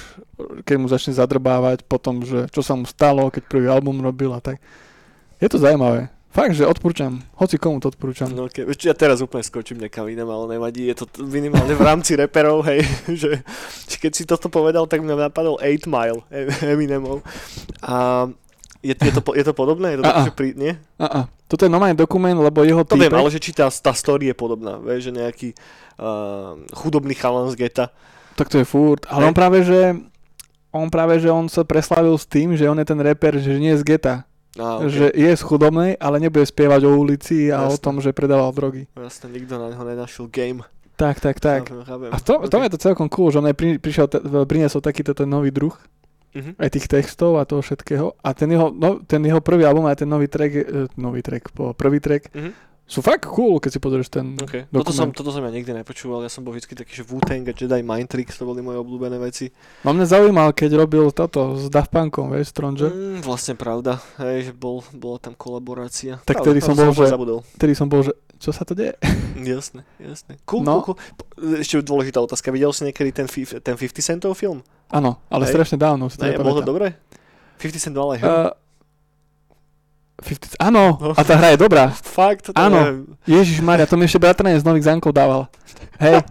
keď mu začne zadrbávať, potom, že čo sa mu stalo, keď prvý album robil a tak. Je to zaujímavé. Fakt, že odporúčam. Hoci komu to odporúčam. No, okay. ja teraz úplne skočím nekam inám, ale nevadí. Je to minimálne v rámci reperov, hej. že, keď si toto povedal, tak mňa napadol 8 Mile Em- Eminemov. A je, je, to, je to podobné? Je to A-a. také, že pri, nie? A, a. Toto je normálny dokument, lebo jeho To viem, týpek... ale že či tá, tá story je podobná, vieš, že nejaký uh, chudobný chalan z geta. Tak to je furt. Ale Hej. on práve, že on práve, že on sa preslavil s tým, že on je ten reper, že nie je z geta. Á, Okay. Že je z chudobnej, ale nebude spievať o ulici a o Jasné. tom, že predával drogy. Jasne, nikto na neho nenašiel game. Tak, tak, tak. Chápem, chápem. A to, to Ok. je to celkom cool, že on aj pri, prišiel, te, priniesol takýto ten nový druh, Mhm. aj tých textov a toho všetkého. A ten jeho, no, ten jeho prvý album a ten nový track, e, nový track, po prvý track, Mhm. sú fakt cool, keď si pozrieš ten Okay. Toto, som, toto som ja nikdy nepočúval, ja som bol vždy taký, že Wu-Tang a Jedi Mind Tricks, to boli moje obľúbené veci. No mňa zaujímal, keď robil toto s Daft Punkom, vieš, Stronger. Mm, vlastne pravda, hej, že bol, bola tam kolaborácia. Tak Pravda, vtedy som bol, že- Zabudol. Vtedy som bol, že čo sa to deje? Jasné, jasné. Cool, No. cool, cool. Ešte dôležitá otázka, videl si niekedy ten, ten 50 centov film? Áno, ale Hej. strašne dávno si to Ne, bolo to dobre? 50 cent mal aj hru. Uh, 50, áno, No. a tá hra je dobrá. Fakt? To áno. Ježiš Maria, to mi ešte bratranec z Nových zámkov dával. Hej.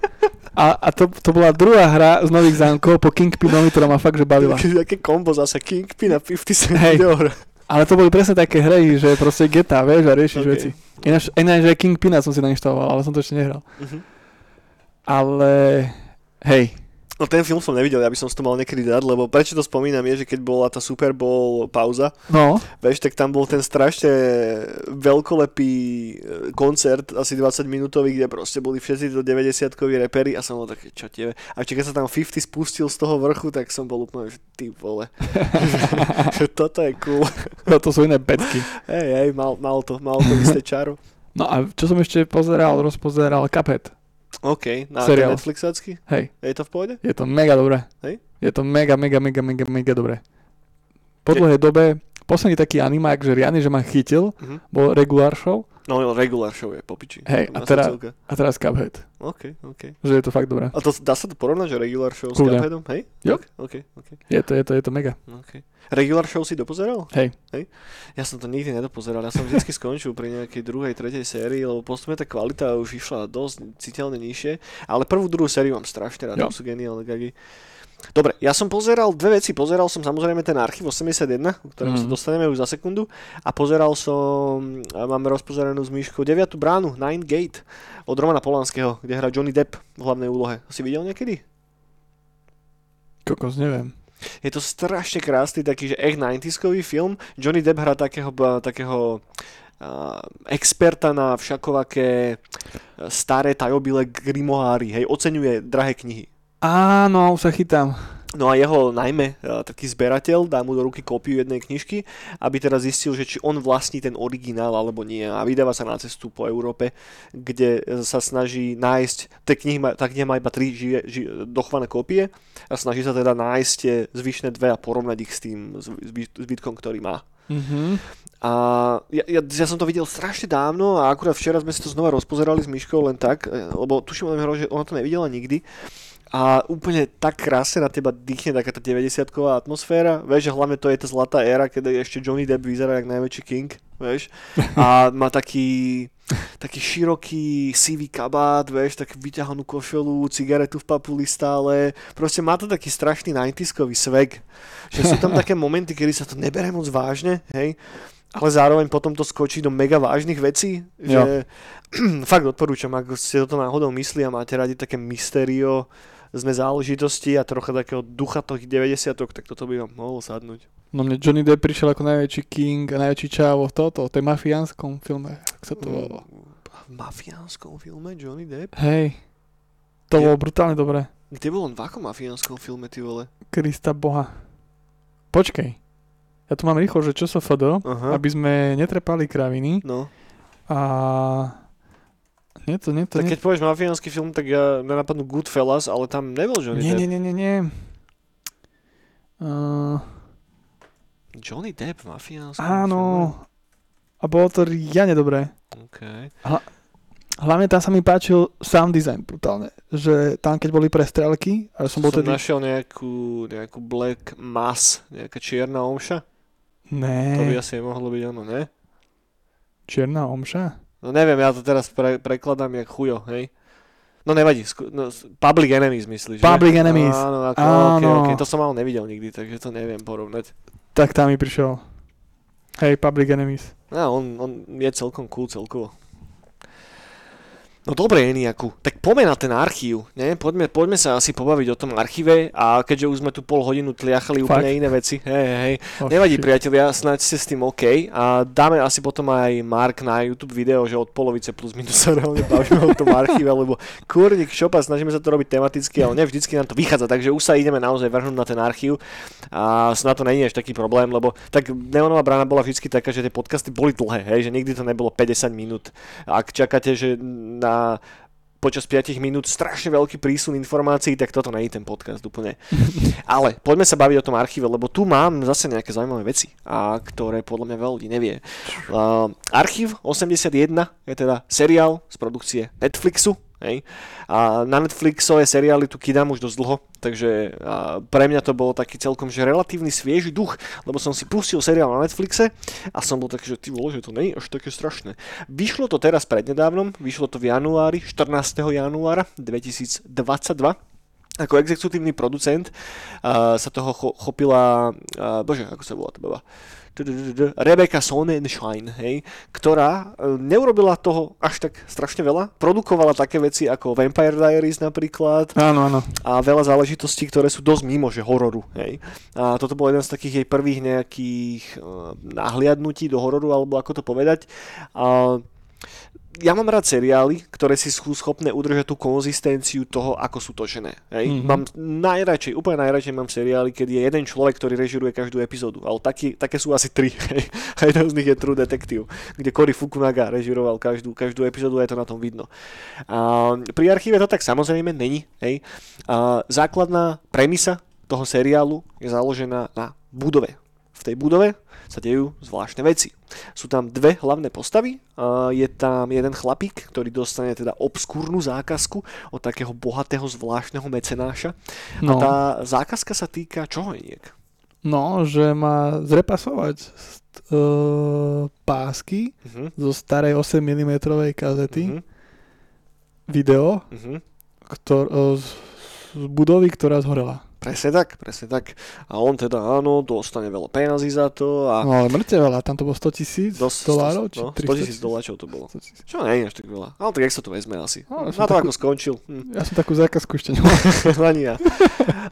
A, a to, to bola druhá hra z Nových zámkov po Kingpinovi, ktorá ma fakt že bavila. Aké kombo zase Kingpin a 50 cent Hej. videohra. Ale to boli presne také hry, že proste geta, vieš, a riešiš Ok. veci. Ináč, ináč aj Kingpina som si nainštaloval, ale som to ešte nehral. Mhm. Ale, hej, No ten film som nevidel, ja by som si to mal niekedy dať, lebo prečo to spomínam je, že keď bola tá Super Bowl pauza, no, vieš, tak tam bol ten strašne veľkolepý e, koncert, asi 20 minútový, kde proste boli všetci to 90-koví repery a som bol taký, čo tebe. A či keď sa tam 50 spustil z toho vrchu, tak som bol úplne, že ty vole. že toto je cool. no to sú iné pecky. Hej, hej, mal, mal to, mal to isté čaro. No a čo som ešte pozeral, rozpozeral, Cuphead. OK, na Seriál. Netflixácky? Hej, Je to v pohode? je to mega dobré. Hej? Je to mega, mega, mega, mega, mega dobré. Po dlhej dobe, posledný taký animák, že riadne, že ma chytil, Mhm. bol regular show No, regular show je popiči. Hej, a srdcovka. a teraz Cuphead. OK, OK. Že je to fakt dobré. A to dá sa to porovnať, že regular show s Kľudne. Cupheadom? Hej? Jo. OK, OK, Je to, je to, je to mega. OK. Regular show si dopozeral? Hej. Hej? Ja som to nikdy nedopozeral. Ja som vždy skončil pri nejakej druhej, tretej sérii, lebo postupne tá kvalita už išla dosť citeľne nižšie. Ale prvú, druhú sériu mám strašne rád, Jo. to sú geniálne gagy. Dobre, ja som pozeral dve veci. Pozeral som samozrejme ten archív 81, k ktorému sa Mhm. dostaneme už za sekundu. A pozeral som, máme rozpozeranú s Myškou 9. bránu, Nine Gate, od Romana Polanského, kde hrá Johnny Depp v hlavnej úlohe. Si videl niekedy? Kokos, neviem. Je to strašne krásny taký, že echt 90 film. Johnny Depp hrá takého, takého uh, experta na všakovaké uh, staré tajobile grimoáry, hej, oceňuje drahé knihy. Áno, už sa chytám. No a jeho najmä uh, taký zberateľ dá mu do ruky kópiu jednej knižky, aby teraz zistil, že či on vlastní ten originál alebo nie. A vydáva sa na cestu po Európe, kde e, sa snaží nájsť, tie knihy tá kniha má iba tri žije, ži, dochované kópie a snaží sa teda nájsť tie zvyšné dve a porovnať ich s tým zby- zbytkom, ktorý má. Mhm. A ja, ja, ja som to videl strašne dávno a akurát včera sme si to znova rozpozerali s Myškou len tak, e, lebo tuším že ona to nevidela nikdy. A úplne tak krásne na teba dýchne taká tá 90-ková atmosféra. Vieš, že hlavne to je tá zlatá éra, keď ešte Johnny Depp vyzerá jak najväčší king, vieš. A má taký, taký široký sivý kabát, vieš, takú vyťahanú košelu, cigaretu v papuli stále. Proste má to taký strašný 90 swag. Že sú tam také momenty, kedy sa to nebere moc vážne, hej. Ale zároveň potom to skočí do mega vážnych vecí, že fakt odporúčam, ak ste toto náhodou myslí a máte radi také mystério z záležitosti a trocha takého ducha tých 90 tak toto by vám mohlo sadnúť. No mne Johnny Depp prišiel ako najväčší king a najväčší čávo v toto, v tej mafiánskom filme. Ak sa to... Mm, V mafiánskom filme Johnny Depp? Hej. To Je- bolo brutálne dobré. Kde bol on v akom mafiánskom filme, ty vole? Krista Boha. Počkej. Ja tu mám rýchlo, že čo sa Aha. aby sme netrepali kraviny No. a... Nie to, nie to, Tak nie... keď povieš mafiánsky film, tak ja mňa napadnú Goodfellas, ale tam nebol Johnny Nie, Depp. nie, nie, nie, nie. Uh, Johnny Depp v mafiánskom áno. A bolo to riadne dobré. filme? Okay. Hlavne tam sa mi páčil sound design brutálne. Že tam, keď boli prestrelky, a som bol som tedy... našiel nejakú, nejakú Black Mass, nejaká čierna omša. Ne, To by asi mohlo byť ono, ne? čierna omša? No neviem, ja to teraz pre, prekladám jak chujo, hej? No nevadí, sku- no, Public Enemies myslíš, že? Public Enemies. Áno, ako, Áno. Okay, okay, to som mal nevidel nikdy, takže to neviem porovnať. Tak tam mi prišiel. Hej, Public Enemies. No, on, on je celkom cool celkovo. No dobre, Eniaku, tak poďme na ten archív, ne? Poďme, poďme sa asi pobaviť o tom archíve a keďže už sme tu pol hodinu tliachali úplne Fakt? iné veci, hej, hej, Oh, Nevadí, shit. priatelia, snáď ste s tým OK a dáme asi potom aj Mark na YouTube video, že od polovice plus minus sa reálne bavíme o tom archíve, lebo kurník šopa, snažíme sa to robiť tematicky, ale ne vždycky nám to vychádza, takže už sa ideme naozaj vrhnúť na ten archív a snad to není až taký problém, lebo tak Neonová brána bola vždy taká, že tie podcasty boli dlhé, hej, že nikdy to nebolo 50 minút. Ak čakáte, že na počas 5 minút strašne veľký prísun informácií, tak toto nie je ten podcast úplne. Ale poďme sa baviť o tom archíve, lebo tu mám zase nejaké zaujímavé veci, a ktoré podľa mňa veľa ľudí nevie. Uh, Archív 81 je teda seriál z produkcie Netflixu. Hej. A na Netflixové seriály tu kydám už dosť dlho, takže pre mňa to bolo taký celkom že relatívny svieži duch, lebo som si pustil seriál na Netflixe a som bol taký, že ty vole, že to nie je až také strašné. Vyšlo to teraz prednedávnom, vyšlo to v januári, 14. januára 2022 ako exekutívny producent uh, sa toho cho- chopila, uh, bože, ako sa volá tá baba? Rebecca Sonnenschein, hej, ktorá uh, neurobila toho až tak strašne veľa. Produkovala také veci ako Vampire Diaries napríklad Áno, áno. a veľa záležitostí, ktoré sú dosť mimo, že hororu, hej. A toto bol jeden z takých jej prvých nejakých uh, nahliadnutí do hororu, alebo ako to povedať. A ja mám rád seriály, ktoré si sú schopné udržať tú konzistenciu toho, ako sú točené. Hej? Mhm. Mm-hmm. Mám najradšej, úplne najradšej mám seriály, keď je jeden človek, ktorý režiruje každú epizódu. Ale taký, také sú asi tri. Hej? A jeden z nich je True Detective, kde Cory Fukunaga režiroval každú, každú epizódu a je to na tom vidno. A pri archíve to tak samozrejme není. Hej? A základná premisa toho seriálu je založená na budove. V tej budove sa dejú zvláštne veci. Sú tam dve hlavné postavy. Je tam jeden chlapík, ktorý dostane teda obskúrnu zákazku od takého bohatého zvláštneho mecenáša. No, A tá zákazka sa týka čoho inak? no že má zrepasovať uh, pásky Uh-huh. zo starej 8 mm kazety, Uh-huh. video, Uh-huh. ktor, uh, z, z budovy, ktorá zhorela. Presne tak, presne tak. A on teda áno, dostane veľa peňazí za to a No ale mŕte veľa, tam to bolo 100 tisíc dolárov, či no, 300 100 tisíc doláčov to bolo. 100 tisíc. Čo nie je až tak veľa. Ale tak jak sa to vezme asi. No, Na som to takú- ako skončil. Hm. Ja som takú zákazku ešte nemal. Ani ja.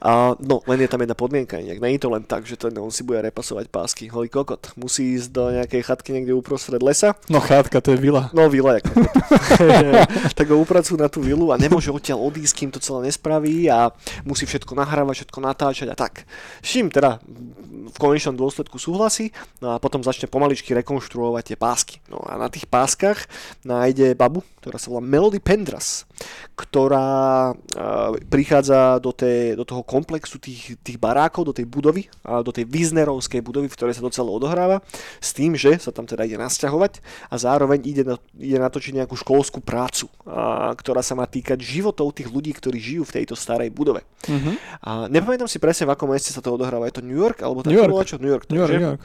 A, no, len je tam jedna podmienka inak. Není to len tak, že ten, on si bude repasovať pásky. Holý kokot. Musí ísť do nejakej chatky niekde uprostred lesa. No chátka, to je vila. No, vila kokot. tak ho upracujú na tú vilu a nemôže odtiaľ odísť, kým to celé nespraví a musí všetko nahrávať, všetko natáčať a tak. S čím teda v konečnom dôsledku súhlasí no a potom začne pomaličky rekonštruovať tie pásky. No a na tých páskach nájde babu, ktorá sa volá Melody Pendras, ktorá e, prichádza do, tej, do toho komplexu tých, tých barákov, do tej budovy, do tej Wisnerovskej budovy, v ktorej sa to celé odohráva, s tým, že sa tam teda ide nasťahovať a zároveň ide, na, ide natočiť nejakú školskú prácu, a, ktorá sa má týkať životov tých ľudí, ktorí žijú v tejto starej budove. Mhm. A nepamätám si presne, v akom meste sa to odohráva. Je to New York? Alebo New York. čo? New York. New York? New York.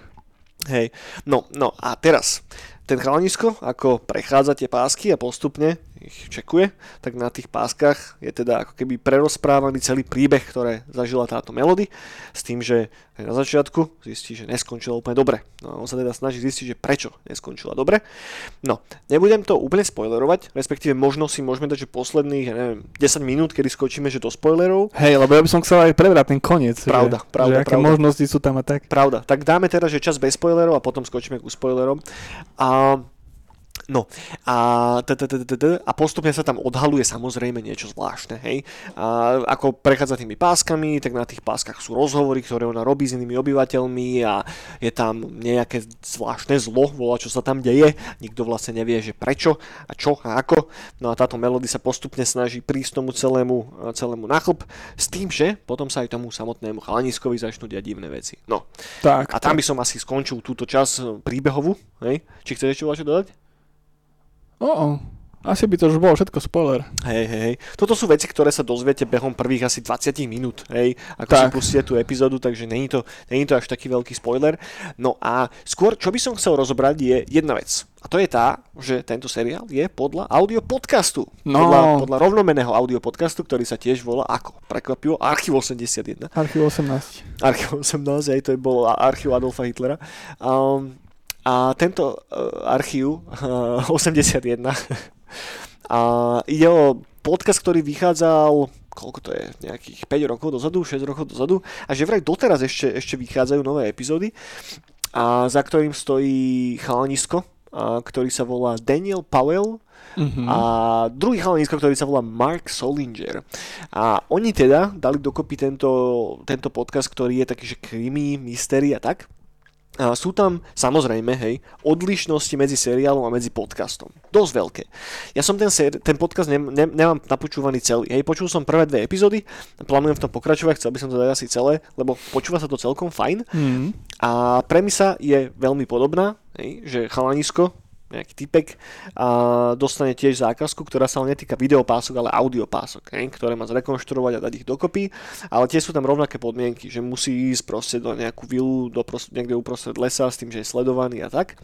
Hej. No, no a teraz, ten chalanisko, ako prechádza tie pásky a postupne ich čekuje, tak na tých páskach je teda ako keby prerozprávaný celý príbeh, ktoré zažila táto melody, s tým, že na začiatku zistí, že neskončila úplne dobre. No a on sa teda snaží zistiť, že prečo neskončila dobre. No, nebudem to úplne spoilerovať, respektíve možno si môžeme dať, že posledných, ja neviem, 10 minút, kedy skočíme, že do spoilerov, Hej, lebo ja by som chcel aj prebrať ten koniec. Pravda, že, pravda, že aké pravda. možnosti sú tam a tak. Pravda. Tak dáme teda, že čas bez spoilerov a potom skočíme ku spoilerom. A Um, No a, a postupne sa tam odhaluje samozrejme niečo zvláštne, hej. A ako prechádza tými páskami, tak na tých páskach sú rozhovory, ktoré ona robí s inými obyvateľmi a je tam nejaké zvláštne zlo, volá, čo sa tam deje, nikto vlastne nevie, že prečo a čo a ako. No a táto melódy sa postupne snaží prísť tomu celému, celému na chlb, s tým, že potom sa aj tomu samotnému chalaniskovi začnú diať divné veci. No, Tak, a tam by som asi skončil túto čas príbehovú, hej? Či chceš ešte čo dodať? O, o, asi by to už bolo všetko spoiler. Hej, hej, hej. Toto sú veci, ktoré sa dozviete behom prvých asi 20 minút, hej, ako tak. si pustíte tú epizódu, takže není to, není to až taký veľký spoiler. No a skôr, čo by som chcel rozobrať, je jedna vec. A to je tá, že tento seriál je podľa audio podcastu. No. Podľa, podľa rovnomeného audio podcastu, ktorý sa tiež volá ako? Prekvapivo Archiv 81. Archív 18. Archiv 18, aj to je bol archív Adolfa Hitlera. Um, a tento uh, archív uh, 81 a ide o podcast, ktorý vychádzal koľko to je, nejakých 5 rokov dozadu, 6 rokov dozadu a že vraj doteraz ešte, ešte vychádzajú nové epizódy a za ktorým stojí chalanisko, a, ktorý sa volá Daniel Powell Mhm. a druhý chalanisko, ktorý sa volá Mark Solinger. A oni teda dali dokopy tento, tento podcast, ktorý je taký, že krimi, mystery a tak. A sú tam samozrejme, hej, odlišnosti medzi seriálom a medzi podcastom. Dosť veľké. Ja som ten, ser- ten podcast ne- ne- nemám napočúvaný celý. Hej, počul som prvé dve epizódy, plánujem v tom pokračovať, chcel by som to dať asi celé, lebo počúva sa to celkom fajn. Mhm. A premisa je veľmi podobná, hej, že chalanisko, nejaký typek, a dostane tiež zákazku, ktorá sa ale netýka videopások, ale audiopások, hej, ktoré má zrekonštruovať a dať ich dokopy, ale tie sú tam rovnaké podmienky, že musí ísť proste do nejakú vilu, do prost, niekde uprostred lesa s tým, že je sledovaný a tak.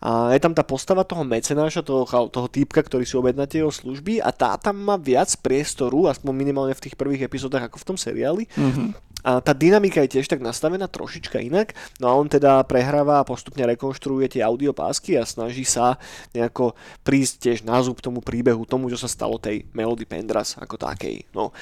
A je tam tá postava toho mecenáša, toho, toho týpka, ktorý si objedná tie jeho služby a tá tam má viac priestoru, aspoň minimálne v tých prvých epizódach ako v tom seriáli. Mhm. A tá dynamika je tiež tak nastavená trošička inak, no a on teda prehráva a postupne rekonštruuje tie audiopásky a snaží sa nejako prísť tiež na zub tomu príbehu, tomu, čo sa stalo tej Melody Pendras ako takej. No.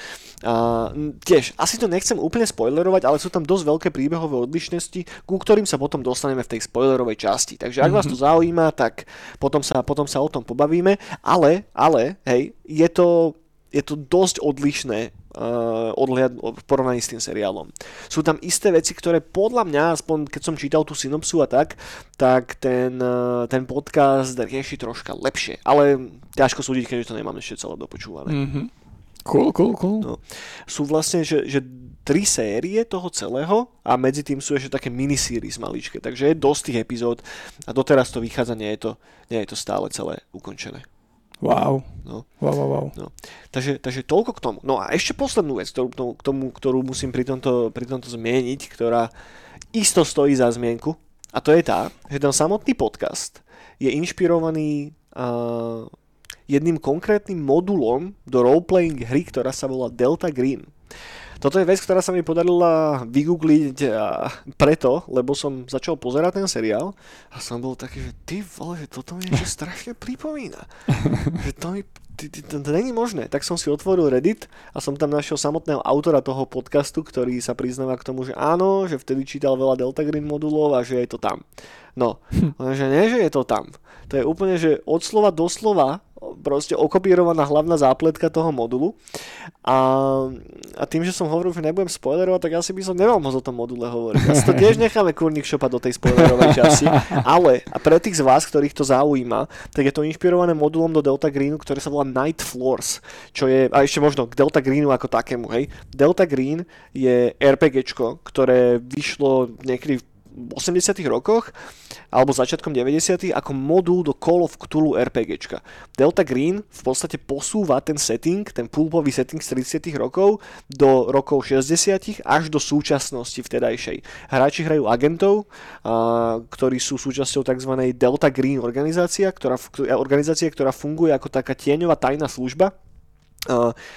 A, tiež, asi to nechcem úplne spoilerovať, ale sú tam dosť veľké príbehové odlišnosti, ku ktorým sa potom dostaneme v tej spoilerovej časti. Takže ak vás to mhm. zaujíma, tak potom sa, potom sa o tom pobavíme, ale, ale, hej, je to, je to dosť odlišné uh, odhľad, v porovnaní s tým seriálom. Sú tam isté veci, ktoré podľa mňa, aspoň keď som čítal tú synopsu a tak, tak ten, uh, ten podcast rieši troška lepšie. Ale ťažko súdiť, keďže to nemám ešte celé dopočúvané. Mm-hmm. Cool, cool, cool. No. Sú vlastne, že, že tri série toho celého a medzi tým sú ešte také miniseries maličké, takže je dosť tých epizód a doteraz to vychádza, nie je to, nie je to stále celé ukončené. Wow. No. Wow, wow, wow. No. Takže, takže toľko k tomu. No a ešte poslednú vec, ktorú, k tomu, ktorú musím pri tomto, pri tomto zmieniť, ktorá isto stojí za zmienku, a to je tá, že ten samotný podcast je inšpirovaný uh, jedným konkrétnym modulom do roleplaying hry, ktorá sa volá Delta Green. Toto je vec, ktorá sa mi podarila vygoogliť preto, lebo som začal pozerať ten seriál a som bol taký, že ty vole, že toto mi niečo strašne pripomína. že to mi to, to není možné. Tak som si otvoril Reddit a som tam našiel samotného autora toho podcastu, ktorý sa priznáva k tomu, že áno, že vtedy čítal veľa Delta Green modulov a že je to tam. No, že nie, že je to tam. To je úplne, že od slova do slova proste okopírovaná hlavná zápletka toho modulu. A, a tým, že som hovoril, že nebudem spoilerovať, tak asi by som nemal moc o tom module hovoriť. Asi to tiež necháme kurník šopať do tej spoilerovej časti. Ale a pre tých z vás, ktorých to zaujíma, tak je to inšpirované modulom do Delta Greenu, ktorý sa volá Night Floors, čo je, a ešte možno k Delta Greenu ako takému, hej. Delta Green je RPGčko, ktoré vyšlo niekedy v 80 rokoch alebo začiatkom 90 ako modul do Call of Cthulhu RPGčka. Delta Green v podstate posúva ten setting, ten pulpový setting z 30 rokov do rokov 60 až do súčasnosti vtedajšej. Hráči hrajú agentov, a, ktorí sú súčasťou tzv. Delta Green organizácia, ktorá, organizácia, ktorá funguje ako taká tieňová tajná služba,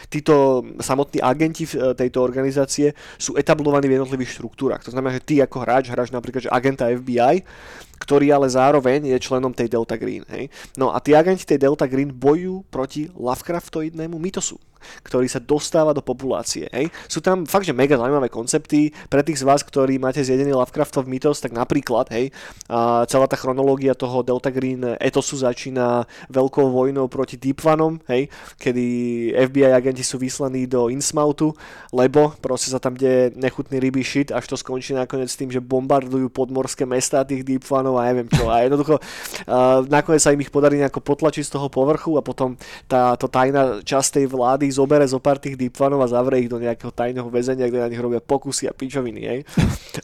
títo samotní agenti e, tejto organizácie sú etablovaní v jednotlivých štruktúrach. To znamená, že ty ako hráč hráš napríklad že agenta FBI, ktorý ale zároveň je členom tej Delta Green. Hej? No a tí agenti tej Delta Green bojujú proti Lovecraftoidnému mytosu ktorý sa dostáva do populácie. Hej. Sú tam fakt, že mega zaujímavé koncepty. Pre tých z vás, ktorí máte zjedený Lovecraftov mytos, tak napríklad, hej, a celá tá chronológia toho Delta Green etosu začína veľkou vojnou proti Deepvanom, hej, kedy FBI agenti sú vyslaní do Innsmoutu, lebo proste sa tam deje nechutný ryby shit, až to skončí nakoniec tým, že bombardujú podmorské mesta tých Deepvanov a neviem čo. A jednoducho uh, nakoniec sa im ich podarí nejako potlačiť z toho povrchu a potom táto tajná časť tej vlády zobere zo pár tých deepfanov a zavrie ich do nejakého tajného väzenia, kde na nich robia pokusy a pičoviny, hej.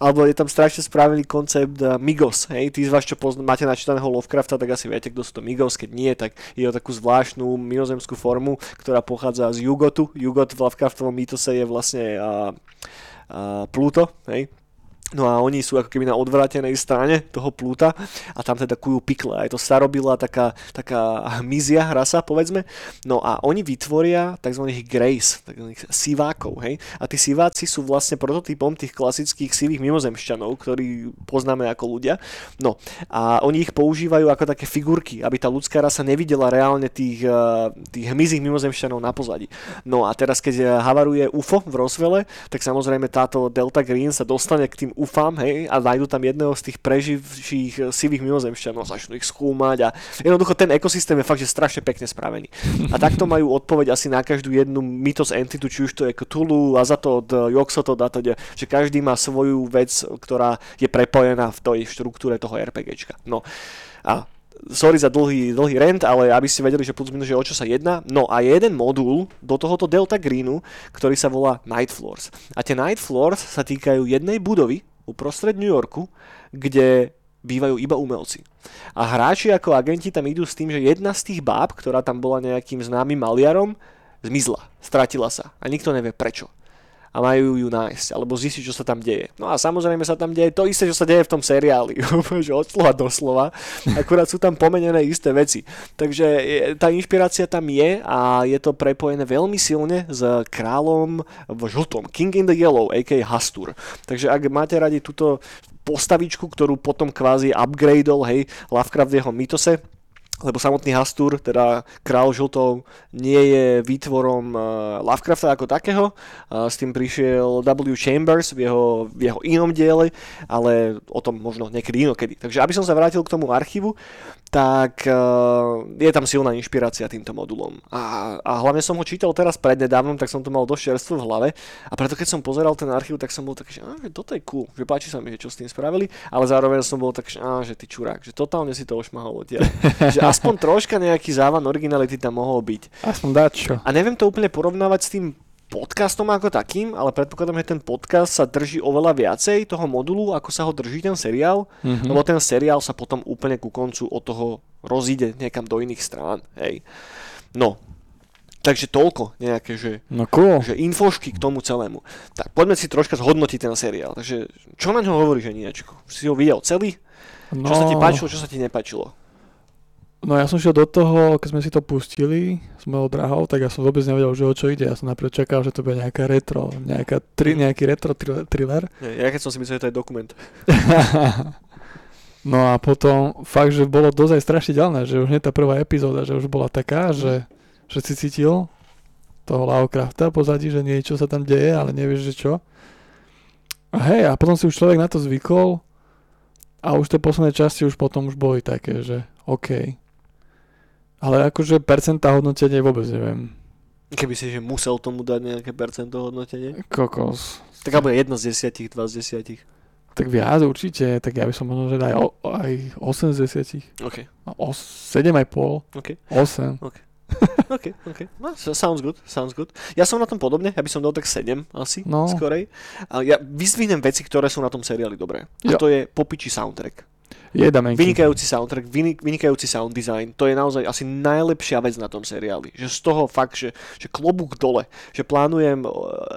Alebo je tam strašne spravený koncept uh, Migos, hej. Tí z vás, čo pozna, máte načítaného Lovecrafta, tak asi viete, kto sú to Migos, keď nie, tak je o takú zvláštnu mimozemskú formu, ktorá pochádza z Jugotu. Jugot v Lovecraftovom mýtose je vlastne uh, uh, Pluto, hej, No a oni sú ako keby na odvrátenej strane toho plúta a tam teda kujú pikle. A to starobila taká, taká hmyzia rasa, povedzme. No a oni vytvoria tzv. grace, tzv. sivákov. Hej? A tí siváci sú vlastne prototypom tých klasických sivých mimozemšťanov, ktorí poznáme ako ľudia. No a oni ich používajú ako také figurky, aby tá ľudská rasa nevidela reálne tých, eh, tých hmyzích mimozemšťanov na pozadí. No a teraz, keď havaruje UFO v Rosvele, tak samozrejme táto Delta Green sa dostane k tým ufám, hej, a nájdu tam jedného z tých preživších eh, sivých mimozemšťanov, začnú ich skúmať a jednoducho ten ekosystém je fakt, že strašne pekne spravený. A takto majú odpoveď asi na každú jednu mytos entitu, či už to je Cthulhu, Azatod, Yoxotod a teda, že každý má svoju vec, ktorá je prepojená v tej štruktúre toho RPGčka. No a sorry za dlhý, dlhý rent, ale aby ste vedeli, že plus minus, že o čo sa jedná. No a je jeden modul do tohoto Delta Greenu, ktorý sa volá Night Floors. A tie Night Floors sa týkajú jednej budovy uprostred New Yorku, kde bývajú iba umelci. A hráči ako agenti tam idú s tým, že jedna z tých báb, ktorá tam bola nejakým známym maliarom, zmizla, stratila sa a nikto nevie prečo. A majú ju nájsť, alebo zistiť, čo sa tam deje. No a samozrejme sa tam deje to isté, čo sa deje v tom seriáli, že od slova do slova, akurát sú tam pomenené isté veci. Takže tá inšpirácia tam je a je to prepojené veľmi silne s kráľom v žltom, King in the Yellow, a.k.a. Hastur. Takže ak máte radi túto postavičku, ktorú potom kvázi upgradeol, hej, Lovecraft v jeho mytose, lebo samotný Hastur, teda král žltov, nie je výtvorom uh, Lovecrafta ako takého. Uh, s tým prišiel W. Chambers v jeho, v jeho inom diele, ale o tom možno niekedy inokedy. Takže aby som sa vrátil k tomu archívu, tak uh, je tam silná inšpirácia týmto modulom. A, a hlavne som ho čítal teraz prednedávnom, tak som to mal dosť čerstvo v hlave. A preto keď som pozeral ten archív, tak som bol taký, že, á, toto je cool, že páči sa mi, že čo s tým spravili, ale zároveň som bol tak, že, á, že ty čurák, že totálne si to ošmahol odtiaľ. že aspoň troška nejaký závan originality tam mohol byť. Aspoň dať čo. A neviem to úplne porovnávať s tým podcastom ako takým, ale predpokladám, že ten podcast sa drží oveľa viacej toho modulu, ako sa ho drží ten seriál, mm-hmm. lebo ten seriál sa potom úplne ku koncu od toho rozíde niekam do iných strán. Hej. No, Takže toľko nejaké, že, no cool. že infošky k tomu celému. Tak poďme si troška zhodnotiť ten seriál. Takže čo na ňo hovoríš, Aniačko? Si ho videl celý? No... Čo sa ti no. páčilo, čo sa ti nepáčilo? No ja som šiel do toho, keď sme si to pustili s mojou drahou, tak ja som vôbec nevedel, že o čo ide. Ja som najprv čakal, že to bude nejaká retro, nejaká tri, mhm. nejaký retro thriller. Ja keď som si myslel, že to je dokument. no a potom fakt, že bolo dozaj strašidelné, že už nie tá prvá epizóda, že už bola taká, že, že si cítil toho Lovecrafta pozadí, že niečo sa tam deje, ale nevieš, že čo. A hej, a potom si už človek na to zvykol a už tie posledné časti už potom už boli také, že OK. Ale akože percentá hodnotenie vôbec neviem. Keby si že musel tomu dať nejaké percento hodnotenie? Kokos. Tak alebo jedna z desiatich, dva z desiatich. Tak viac určite, tak ja by som možno že aj, aj 8 z 10. OK. O, 7,5. OK. 8. OK. OK, OK. No, sounds good, sounds good. Ja som na tom podobne, ja by som dal tak 7 asi, no. skorej. Ja vyzvihnem veci, ktoré sú na tom seriáli dobré. A jo. to je popiči soundtrack. Je damenky. Vynikajúci soundtrack, vynikajúci sound design, to je naozaj asi najlepšia vec na tom seriáli. Že z toho fakt, že, že klobúk dole, že plánujem eh,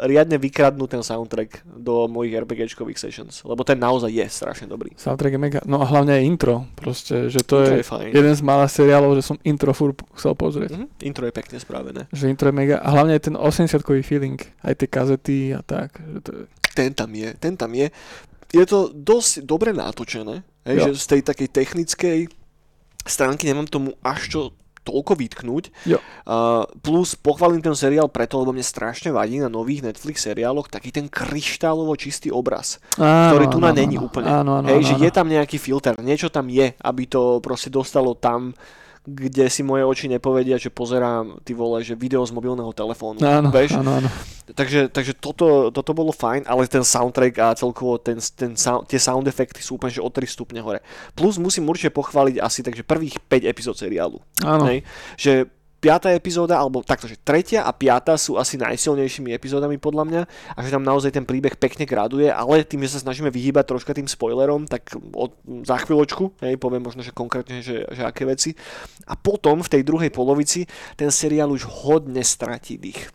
riadne vykradnúť ten soundtrack do mojich RPGčkových sessions, lebo ten naozaj je strašne dobrý. Soundtrack je mega, no a hlavne aj intro, proste, že to intro je, je jeden z malých seriálov, že som intro furt chcel pozrieť. Mm-hmm. Intro je pekne spravené. Že intro je mega, a hlavne aj ten 80-kový feeling, aj tie kazety a tak. Že to je... Ten tam je, ten tam je je to dosť dobre natočené, hej, že z tej takej technickej stránky nemám tomu až čo toľko vytknúť. Jo. Uh, plus pochválim ten seriál preto, lebo mne strašne vadí na nových Netflix seriáloch taký ten kryštálovo čistý obraz, áno, ktorý tu na není úplne. Áno, áno, Hej, áno, že áno. je tam nejaký filter, niečo tam je, aby to proste dostalo tam, kde si moje oči nepovedia, že pozerám ty vole, že video z mobilného telefónu. Áno, Veš? áno, áno. Takže, takže toto, toto bolo fajn, ale ten soundtrack a celkovo ten, ten sound, tie sound efekty sú úplne že o 3 stupne hore. Plus musím určite pochváliť asi takže prvých 5 epizód seriálu. Áno. Hej? Že piatá epizóda, alebo takto, že tretia a piatá sú asi najsilnejšími epizódami podľa mňa a že tam naozaj ten príbeh pekne graduje, ale tým, že sa snažíme vyhýbať troška tým spoilerom, tak od, za chvíľočku, hej, poviem možno, že konkrétne, že, že aké veci. A potom v tej druhej polovici ten seriál už hodne stratí dých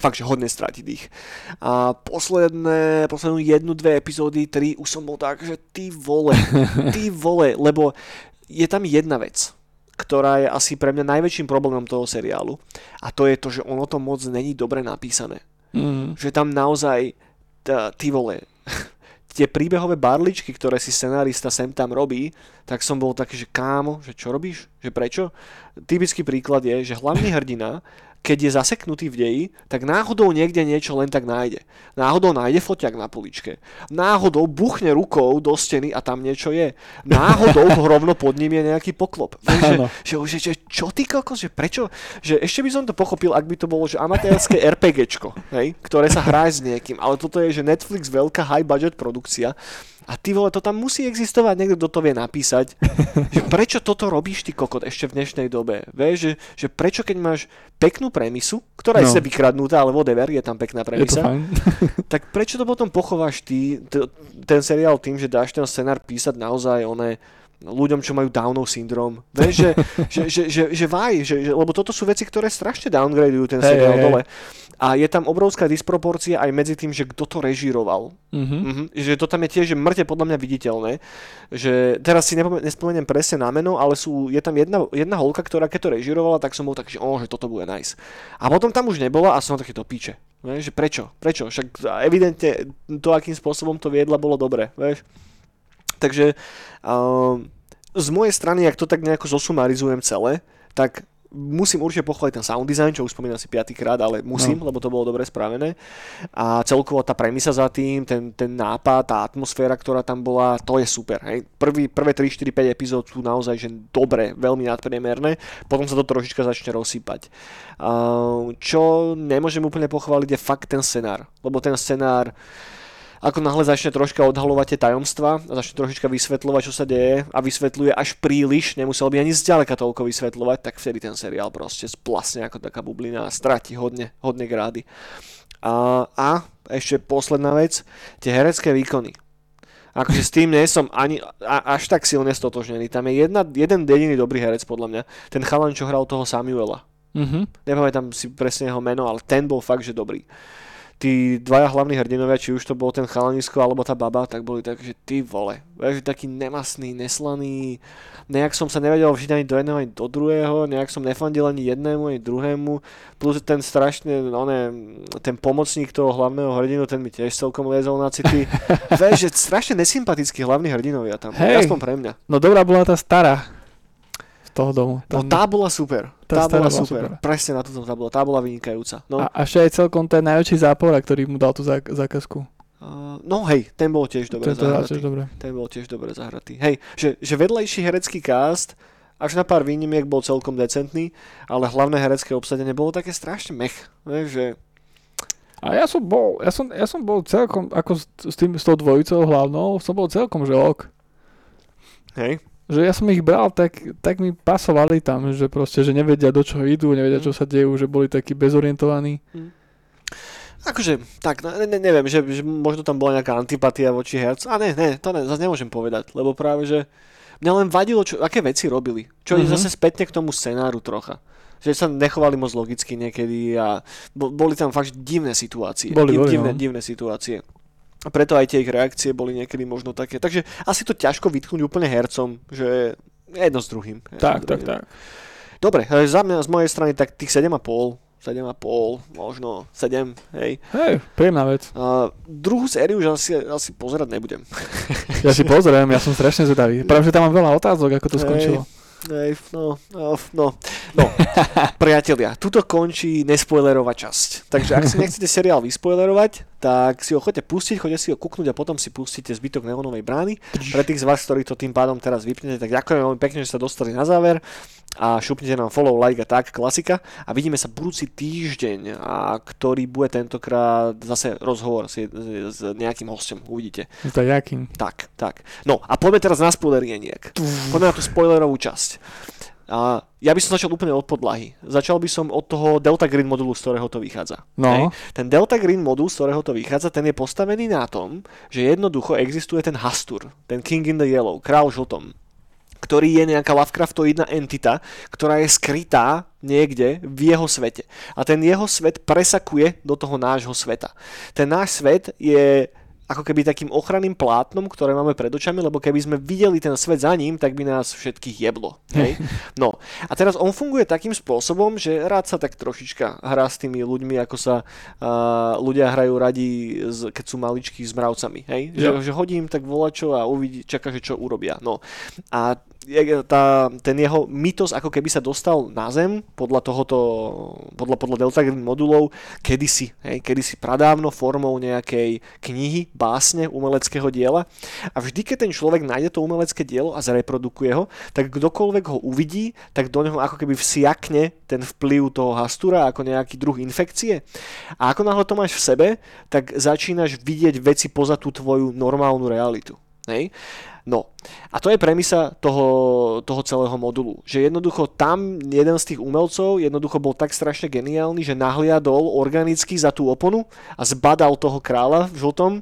fakt, že hodne stráti dých. A posledné, poslednú jednu, dve epizódy, tri, už som bol tak, že ty vole, ty vole, lebo je tam jedna vec ktorá je asi pre mňa najväčším problémom toho seriálu. A to je to, že ono to moc není dobre napísané. Mm. Že tam naozaj, tá, ty vole, tie príbehové barličky, ktoré si scenárista sem tam robí, tak som bol taký, že kámo, že čo robíš? Že prečo? Typický príklad je, že hlavný hrdina keď je zaseknutý v deji, tak náhodou niekde niečo len tak nájde. Náhodou nájde foťak na poličke. Náhodou buchne rukou do steny a tam niečo je. Náhodou rovno pod ním je nejaký poklop. Vieš, že, že, že, čo ty kokos, že prečo? Že ešte by som to pochopil, ak by to bolo že amatérske RPGčko, hej, ktoré sa hrá s niekým, ale toto je, že Netflix veľká high budget produkcia a ty vole, to tam musí existovať, niekto kto to vie napísať. že prečo toto robíš ty kokot ešte v dnešnej dobe? Vieš, že, že prečo keď máš peknú premisu, ktorá no. je sa vykradnutá, ale whatever, je tam pekná premisa, tak prečo to potom pochováš ty, t- ten seriál tým, že dáš ten scenár písať naozaj oné ľuďom, čo majú Downov syndrom. Vieš, že, že, že, že, že vaj, že, že, lebo toto sú veci, ktoré strašne downgradujú ten Hej, seriál hej. dole. A je tam obrovská disproporcia aj medzi tým, že kto to režíroval. Mhm. Mhm, že to tam je tiež že mŕte podľa mňa viditeľné. Že teraz si nepome- nespomeniem presne na meno, ale sú, je tam jedna, jedna holka, ktorá keď to režírovala, tak som bol taký, že, oh, že toto bude nice. A potom tam už nebola a som taký to píče. Vieš, že prečo? Prečo? Však evidentne to, akým spôsobom to viedla, bolo dobre. Vieš? Takže um, z mojej strany, ak to tak nejako zosumarizujem celé, tak musím určite pochváliť ten sound design, čo už spomínam si piatýkrát, ale musím, no. lebo to bolo dobre spravené. A celkovo tá premisa za tým, ten, ten nápad, tá atmosféra, ktorá tam bola, to je super. Hej. Prvý, prvé 3, 4, 5 epizód sú naozaj že dobre, veľmi nadpriemerné, potom sa to trošička začne rozsýpať. Uh, čo nemôžem úplne pochváliť je fakt ten scenár, lebo ten scenár ako náhle začne troška odhalovať tie tajomstva a začne trošička vysvetľovať, čo sa deje a vysvetľuje až príliš, nemusel by ani zďaleka toľko vysvetľovať, tak vtedy ten seriál proste splasne ako taká bublina a stratí hodne, hodne grády. A, a ešte posledná vec, tie herecké výkony. Akože s tým nie som ani a, až tak silne stotožnený. Tam je jedna, jeden jediný dobrý herec podľa mňa. Ten chalan, čo hral toho Samuela. Mhm. Nepamätám si presne jeho meno, ale ten bol fakt, že dobrý tí dvaja hlavní hrdinovia, či už to bol ten chalanisko alebo tá baba, tak boli tak, že ty vole, vieš, taký nemastný, neslaný, nejak som sa nevedel vžiť ani do jedného, ani do druhého, nejak som nefandil ani jednému, ani druhému, plus ten strašne, no ne, ten pomocník toho hlavného hrdinu, ten mi tiež celkom liezol na city. vieš, že strašne nesympatickí hlavní hrdinovia tam, Hej. aspoň pre mňa. No dobrá bola tá stará toho domu. No tá bola super, Tá tá, bola bola super. super. presne na to som zabudol, tá bola vynikajúca. No. A, a ešte aj celkom ten najväčší zápora, ktorý mu dal tú zák- zákazku. Uh, no hej, ten bol tiež dobre teda zahratý. tiež dobré. Ten bol tiež dobre zahratý. Hej, že, že vedlejší herecký cast, až na pár výnimiek bol celkom decentný, ale hlavné herecké obsadenie bolo také strašne mech. Vieš, že A ja som bol, ja som, ja som bol celkom, ako s, s, tým, s tou dvojicou hlavnou, som bol celkom že ok. hej, Že ja som ich bral, tak, tak mi pasovali tam, že proste, že nevedia do čoho idú, nevedia čo sa dejú, že boli takí bezorientovaní. akože, tak, ne, ne, neviem, že, že možno tam bola nejaká antipatia voči hercu. A ne, ne, to ne, zase nemôžem povedať, lebo práve, že mňa len vadilo, čo, aké veci robili. Čo Mhm. mm-hmm. zase spätne k tomu scenáru trocha. Že sa nechovali moc logicky niekedy a bo, boli tam fakt divné situácie. Boli, Div- boli, divné, no. divné situácie. A preto aj tie ich reakcie boli niekedy možno také. Takže asi to ťažko vytknúť úplne hercom, že jedno s druhým. Jedno Tak, s tak, druhým. tak. Dobre, e, za mňa, z mojej strany tak tých 7,5, 7,5, možno 7, hej. Hej, príjemná vec. A druhú sériu už asi, asi pozerať nebudem. Ja si pozriem, ja som strašne zvedavý. Práve, že tam mám veľa otázok, ako to Hej. skončilo. Hej, no, no, no, no. Priatelia, tuto končí nespoilerová časť. Takže ak si nechcete seriál vyspoilerovať, tak si ho chodte pustiť, chodte si ho kúknúť a potom si pustíte zbytok neonovej brány. Pre tých z vás, ktorí to tým pádom teraz vypnete, tak ďakujem veľmi pekne, že sa dostali na záver a šupnite nám follow, like a tak, klasika. A vidíme sa budúci týždeň, a ktorý bude tentokrát zase rozhovor s, s nejakým hostom. Uvidíte. To je jakým. Tak, tak. No a poďme teraz na spoilerieniek. Poďme na tú spoilerovú časť. A ja by som začal úplne od podlahy. Začal by som od toho Delta Green modulu, z ktorého to vychádza. No. Hej. Ten Delta Green modul, z ktorého to vychádza, ten je postavený na tom, že jednoducho existuje ten Hastur, ten King in the Yellow, král žltom, ktorý je nejaká Lovecraftoidná entita, ktorá je skrytá niekde v jeho svete. A ten jeho svet presakuje do toho nášho sveta. Ten náš svet je ako keby takým ochranným plátnom, ktoré máme pred očami, lebo keby sme videli ten svet za ním, tak by nás všetkých jeblo. Hej? No a teraz on funguje takým spôsobom, že rád sa tak trošička hrá s tými ľuďmi, ako sa uh, ľudia hrajú radi, z, keď sú maličkí s mravcami. Hej? Že, že hodím tak volačo a uvidí, čaká, že čo urobia. No a tá, ten jeho mytos ako keby sa dostal na zem podľa tohoto, podľa, podľa Delta Green modulov kedysi, hej, kedysi pradávno formou nejakej knihy, básne, umeleckého diela a vždy, keď ten človek nájde to umelecké dielo a zreprodukuje ho, tak kdokoľvek ho uvidí, tak do neho ako keby vsiakne ten vplyv toho hastura ako nejaký druh infekcie a ako náhle to máš v sebe, tak začínaš vidieť veci poza tú tvoju normálnu realitu. Hej? No, a to je premisa toho, toho celého modulu. Že jednoducho tam jeden z tých umelcov jednoducho bol tak strašne geniálny, že nahliadol organicky za tú oponu a zbadal toho kráľa v žltom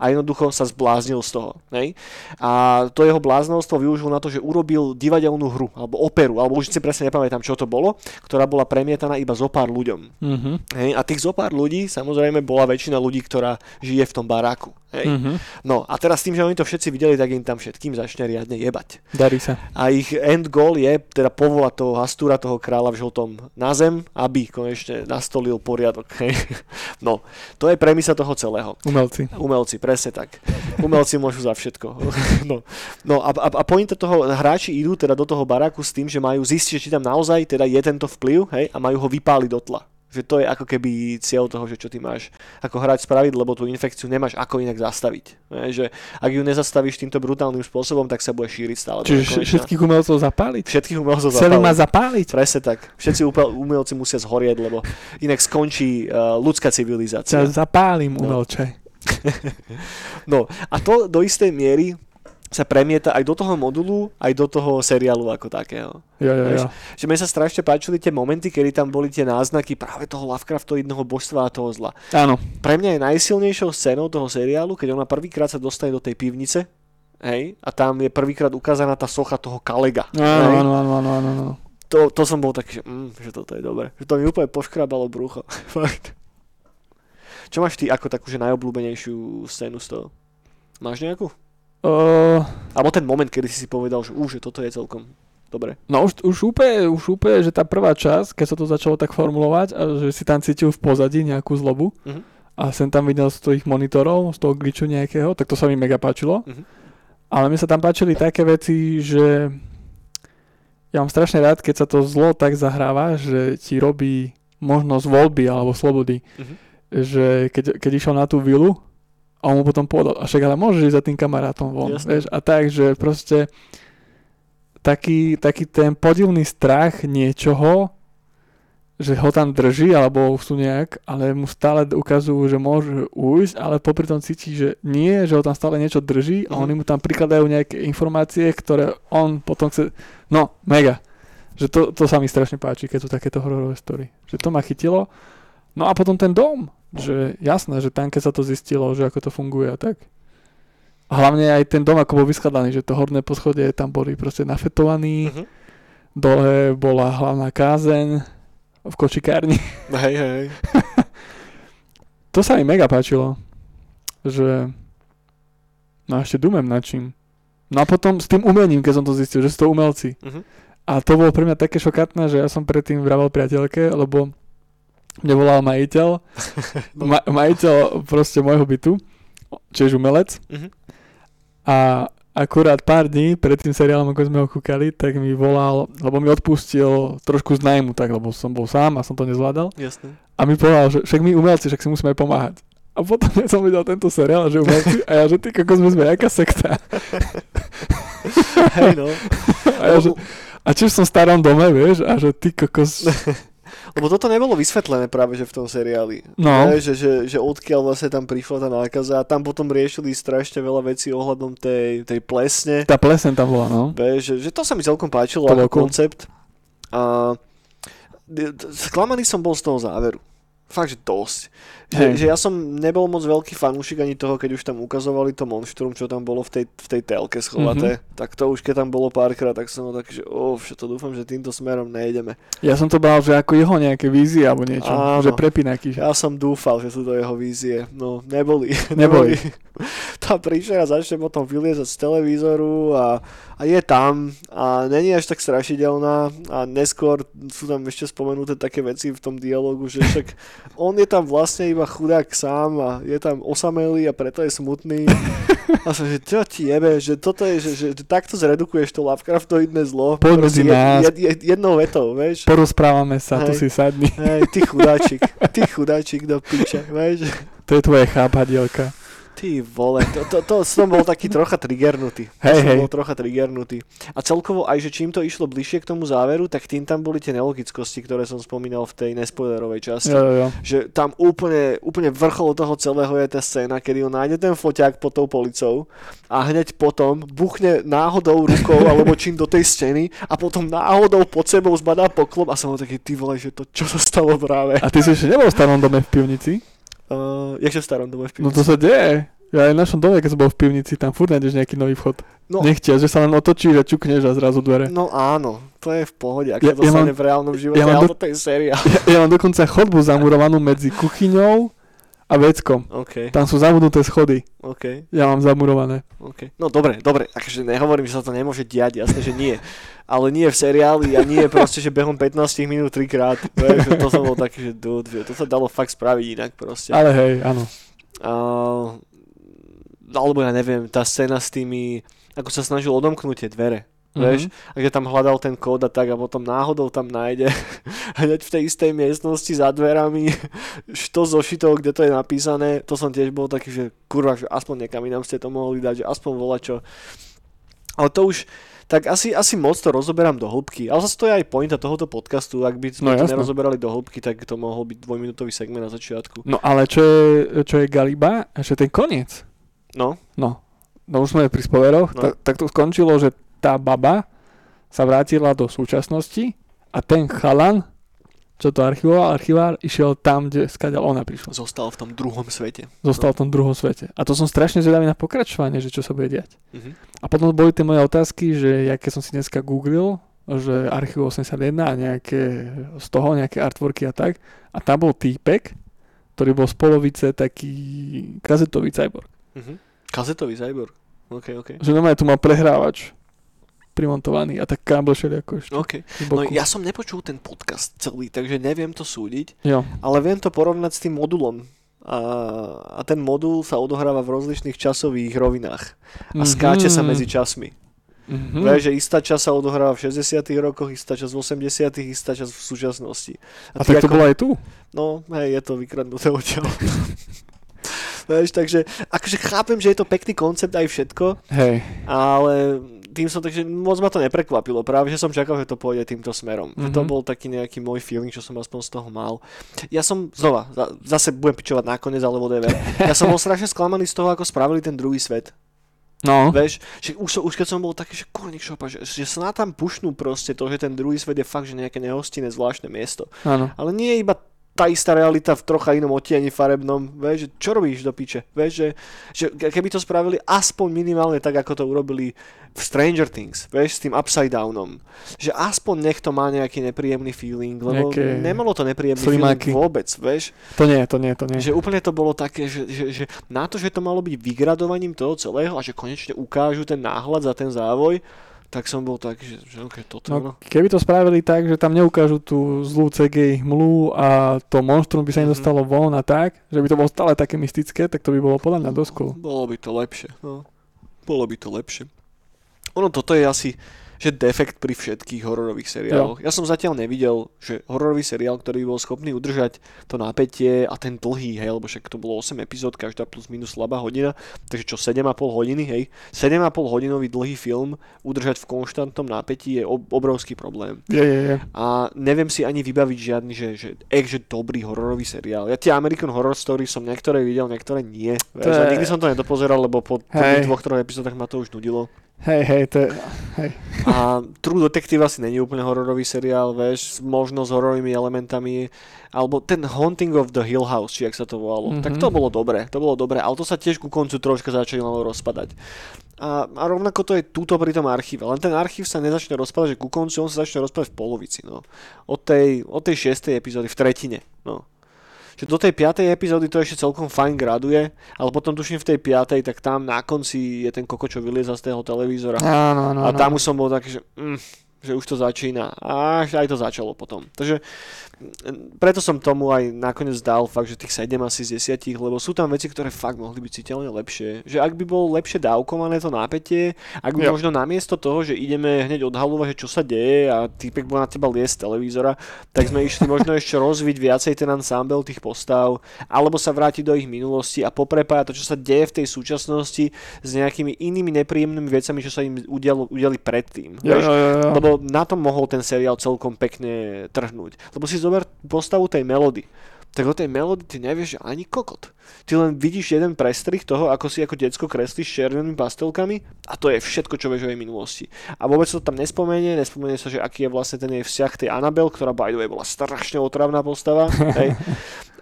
a jednoducho sa zbláznil z toho. Hej? A to jeho bláznostvo využil na to, že urobil divadelnú hru, alebo operu, alebo už si presne nepamätám, čo to bolo, ktorá bola premietaná iba zo pár ľuďom. Mhm. Hej? A tých zo pár ľudí, samozrejme, bola väčšina ľudí, ktorá žije v tom baráku. Hej? Mhm. No a teraz tým, že oni to všetci videli, tak im tam všetkým začne riadne jebať. Darí sa. A ich end goal je teda povolať toho Hastúra, toho kráľa v žltom na zem, aby konečne nastolil poriadok. No, to je premisa toho celého. Umelci. Umelci, presne tak. Umelci môžu za všetko. No, no a, a, a pointa toho, hráči idú teda do toho baráku s tým, že majú zistiť, či tam naozaj teda je tento vplyv hej, a majú ho vypáliť do tla. Že to je ako keby cieľ toho, že čo ty máš ako hrať spraviť, lebo tú infekciu nemáš ako inak zastaviť. Že ak ju nezastavíš týmto brutálnym spôsobom, tak sa bude šíriť stále. Čiže všetkých umelcov zapáliť? Všetkých umelcov Celý má zapáliť. zapáliť? Presne tak. Všetci umelci musia zhorieť, lebo inak skončí uh, ľudská civilizácia. Ťa zapálim, No. umelče. No a to do istej miery sa premieta aj do toho modulu, aj do toho seriálu ako takého. Jo, Vieš, jo. Že mne sa strašne páčili tie momenty, kedy tam boli tie náznaky práve toho Lovecraftového božstva a toho zla. Áno. Pre mňa je najsilnejšou scénou toho seriálu, keď ona prvýkrát sa dostane do tej pivnice, hej, a tam je prvýkrát ukázaná tá socha toho Kalega. Áno, áno, áno, áno, áno, áno. To, to som bol taký, že, mm, že toto je dobré. Že to mi úplne poškrabalo brucho. Fakt. Čo máš ty ako takú, že najobľúbenejšiu scénu z toho? Máš nejakú? Uh, Alebo ten moment, kedy si si povedal, že už, že toto je celkom dobre. no už, už úplne, už úplne, že tá prvá časť, keď sa to začalo tak formulovať, a že si tam cítil v pozadí nejakú zlobu Mhm. a sem tam videl z tých monitorov, z toho glitchu nejakého, tak to sa mi mega páčilo. Mhm. Ale mi sa tam páčili také veci, že ja mám strašne rád, keď sa to zlo tak zahráva, že ti robí možnosť voľby alebo slobody. Mhm. Že keď, keď išiel na tú vilu a on mu potom povedal, a však ale môžeš ísť za tým kamarátom von. Vieš? A tak, že proste taký, taký ten podivný strach niečoho, že ho tam drží, alebo sú nejak, ale mu stále ukazujú, že môže ujsť, ale popri tom cíti, že nie, že ho tam stále niečo drží a Mhm. oni mu tam prikladajú nejaké informácie, ktoré on potom chce... No, mega. Že to, to sa mi strašne páči, keď sú takéto hororové story. Že to ma chytilo. No a potom ten dom. Že jasné, že tam keď sa to zistilo, že ako to funguje a tak. Hlavne aj ten dom ako bol vyskladaný, že to horné poschodie tam boli proste nafetovaní, Mhm. dole bola hlavná kázeň v kočikárni. Hej, hej. To sa mi mega páčilo. Že... No ešte dumem nad čím. No a potom s tým umením, keď som to zistil, že sú to umelci. Mhm. A to bolo pre mňa také šokantné, že ja som predtým vravel priateľke, lebo mne volal majiteľ, ma, majiteľ proste môjho bytu, čiže umelec. Mhm. A akurát pár dní pred tým seriálom, ako sme ho kúkali, tak mi volal, lebo mi odpustil trošku z nájmu, tak, lebo som bol sám a som to nezvládal. Jasné. A mi povedal, že však my umelci, však si musíme aj pomáhať. A potom ja som videl tento seriál, že umelci, a ja, že ty kokos, my sme jaká sekta. Hej, no. A ja, že, a čiže som v starom dome, vieš, a že ty kokos, Lebo toto nebolo vysvetlené práve, že v tom seriáli. no, Ne, že, že, že odkiaľ vlastne tam prišla tá nákaza a tam potom riešili strašne veľa vecí ohľadom tej, tej plesne. tá plesen tam bola, no. Vieš, že, že to sa mi celkom páčilo To ako koncept. A sklamaný som bol z toho záveru. Fakt, že dosť. Že, že ja som nebol moc veľký fanúšik ani toho, keď už tam ukazovali to monštrum, čo tam bolo v tej, v tej telke schovaté. Mm-hmm. Tak to už keď tam bolo párkrát, tak som taký, že oh, to dúfam, že týmto smerom nejdeme. Ja som to bral, že ako jeho nejaké vízie alebo niečo, Áno. že prepínaky. Že... Ja som dúfal, že sú to jeho vízie. No, neboli. Neboli. tá príšera začne potom vyliezať z televízoru a, a je tam a není až tak strašidelná a neskôr sú tam ešte spomenuté také veci v tom dialogu, že však on je tam vlastne iba chudák sám a je tam osamelý a preto je smutný. A som, že čo ti jebe, že toto je, že, že, že takto zredukuješ to Lovecraftoidné zlo. Poď medzi nás. Jed, jed, jednou vetou, vieš. Porozprávame sa, tu Hej. si sadni. Hej, ty chudáčik, ty chudáčik do piče, vieš. To je tvoje chápadielka. Ty vole, to, to, to som bol taký trocha triggernutý. Hej, hej. bol trocha triggernutý. A celkovo aj, že čím to išlo bližšie k tomu záveru, tak tým tam boli tie nelogickosti, ktoré som spomínal v tej nespoilerovej časti. Jo, jo, jo. Že tam úplne, úplne vrchol toho celého je tá scéna, kedy on nájde ten foťák pod tou policou a hneď potom buchne náhodou rukou alebo čím do tej steny a potom náhodou pod sebou zbadá poklop a som bol taký, ty vole, že to čo sa stalo práve. A ty si ešte nebol v starom dome v pivnici? Uh, jak v starom dome v No pivnici? to sa deje. Ja aj v našom dome, keď som bol v pivnici, tam furt nájdeš nejaký nový vchod. No. Nechtiaľ, že sa len otočíš a čukneš a zrazu dvere. No áno, to je v pohode, ak Ja- to ja mám- v reálnom živote, ja mám do- to je séria. Ja, ja mám dokonca chodbu zamurovanú medzi kuchyňou a veckom. OK, Tam sú zabudnuté schody. OK, Ja mám zamurované. OK. No dobre, dobre, akože nehovorím, že sa to nemôže diať, jasne, že nie. Ale nie v seriáli a nie proste, že behom 15 minút trikrát. Vieš, to som bol taký, že dude, to sa dalo fakt spraviť inak proste. Ale hej, áno. Uh, alebo ja neviem, tá scéna s tými, ako sa snažil odomknúť tie dvere. Vieš, Mhm. a že tam hľadal ten kód a tak a potom náhodou tam nájde hneď v tej istej miestnosti za dverami što zošitov, kde to je napísané, to som tiež bol taký, že kurva, že aspoň niekam inám ste to mohli dať, že aspoň volať čo. Ale to už, tak asi, asi moc to rozoberám do hĺbky, ale zase to je aj pointa tohoto podcastu, ak by sme No to jasné. nerozoberali do hĺbky, tak to mohol byť dvojminútový segment na začiatku. No ale čo je, čo je Galiba, že ten koniec. No, No, no už sme pri spoileroch, No. tak, tak to skončilo, že tá baba sa vrátila do súčasnosti a ten chalan, čo to archivoval, archivár, išiel tam, kde skadiaľ ona prišla. zostal v tom druhom svete. Zostal v tom druhom svete. A to som strašne zvedavý na pokračovanie, že čo sa bude diať. Mhm. A potom boli tie moje otázky, že ja keď som si dneska googlil, že Archiv 81 a nejaké z toho, nejaké artworky a tak, a tam bol týpek, ktorý bol z polovice taký kazetový cyborg. Mhm. Kazetový cyborg. OK, OK. Že normálne tu mal prehrávač primontovaný a tak kábel ako ešte OK. z No ja som nepočul ten podcast celý, takže neviem to súdiť, Jo. ale viem to porovnať s tým modulom. A, a ten modul sa odohráva v rozličných časových rovinách a skáče sa medzi časmi. Mhm. Vieš, že istá časť sa odohráva v 60 rokoch, istá časť v 80 istá časť v súčasnosti. A ty tak to bolo aj tu. No, hej, je to vykradnuté odtiaľ. Vieš, takže akože chápem, že je to pekný koncept aj všetko, Hej. ale tým som takže moc ma to neprekvapilo. Práve, že som čakal, že to pôjde týmto smerom. Mm-hmm. To Mhm. bol taký nejaký môj feeling, čo som aspoň z toho mal. Ja som, znova, za- zase budem pičovať nakoniec, ale whatever. Ja som bol strašne sklamaný z toho, ako spravili ten druhý svet. No. Vieš, že už, už keď som bol taký, že kurník šopa, že, že sa na tam pušnú proste to, že ten druhý svet je fakt, že nejaké nehostinné zvláštne miesto. Áno. Ale nie je iba tá istá realita v trocha inom odtieni farebnom, vieš, že čo robíš do piče, vieš, že, že keby to spravili aspoň minimálne tak, ako to urobili v Stranger Things, vieš, s tým Upside Downom, že aspoň nech to má nejaký nepríjemný feeling, lebo Nejaké nemalo to nepríjemný slimáky. feeling vôbec, vieš, To nie, to nie, to nie. že úplne to bolo také, že, že, že na to, že to malo byť vygradovaním toho celého a že konečne ukážu ten náhľad za ten závoj, tak som bol tak, že, že okay, toto no. No, keby to spravili tak, že tam neukážu tú zlú CGI hmlu a to monštrum by sa Mhm. nedostalo von a tak, že by to bolo stále také mystické, tak to by bolo podľa mňa dosť cool. Bolo by to lepšie, no. Bolo by to lepšie. Ono toto je asi že defekt pri všetkých hororových seriáloch. Ja som zatiaľ nevidel, že hororový seriál, ktorý bol schopný udržať to napätie a ten dlhý, hej, lebo však to bolo 8 epizód, každá plus minus slabá hodina, takže čo 7,5 hodiny, hej, 7,5 hodinový dlhý film udržať v konštantnom napätí je ob- obrovský problém. Je, je, je. A neviem si ani vybaviť žiadny, že, že, ek, že dobrý hororový seriál. Ja tie American Horror Story som niektoré videl, niektoré nie. To je- nikdy som to nedopozeral, lebo po prvých dvoch, troch epizódach ma to už nudilo. Hej, hej, to je, hej. A True Detective asi není úplne hororový seriál, vieš, možno s hororovými elementami, alebo ten Haunting of the Hill House, či jak sa to volalo. Mhm. Tak to bolo dobre, to bolo dobre, ale to sa tiež ku koncu troška začalo rozpadať. A, a rovnako to je túto pri tom archíve, len ten archív sa nezačne rozpadať, že ku koncu on sa začne rozpadať v polovici, no. Od tej, od tej šiestej epizódy, v tretine, no. Že do tej piatej epizódy to ešte celkom fajn graduje, ale potom tuším v tej piatej, tak tam na konci je ten koko, čo vylieza z toho televízora. Áno, áno, A tam už som bol taký, že mm, že už to začína. A aj to začalo potom. Takže mm, preto som tomu aj nakoniec dal fakt, že tých 7 asi z 10, lebo sú tam veci, ktoré fakt mohli byť citeľne lepšie. Že ak by bolo lepšie dávkované to nápetie, ak by Jo. možno namiesto toho, že ideme hneď odhalovať, že čo sa deje a týpek bol na teba liesť z televízora, tak sme išli možno ešte rozviť viacej ten ensemble tých postav, alebo sa vrátiť do ich minulosti a poprepájať to, čo sa deje v tej súčasnosti s nejakými inými nepríjemnými vecami, čo sa im udialo, udiali predtým. Jo, jo, jo. Lebo na tom mohol ten seriál celkom pekne trhnúť. Lebo si zober postavu tej melody. Tak o tej melody ty nevieš ani kokot. Ty len vidíš jeden prestrih toho, ako si ako decko kreslíš červenými pastelkami a to je všetko, čo vieš o jej minulosti. A vôbec to tam nespomenie, nespomenie sa, že aký je vlastne ten jej vzťah tej Annabel, ktorá by the way bola strašne otravná postava. hej.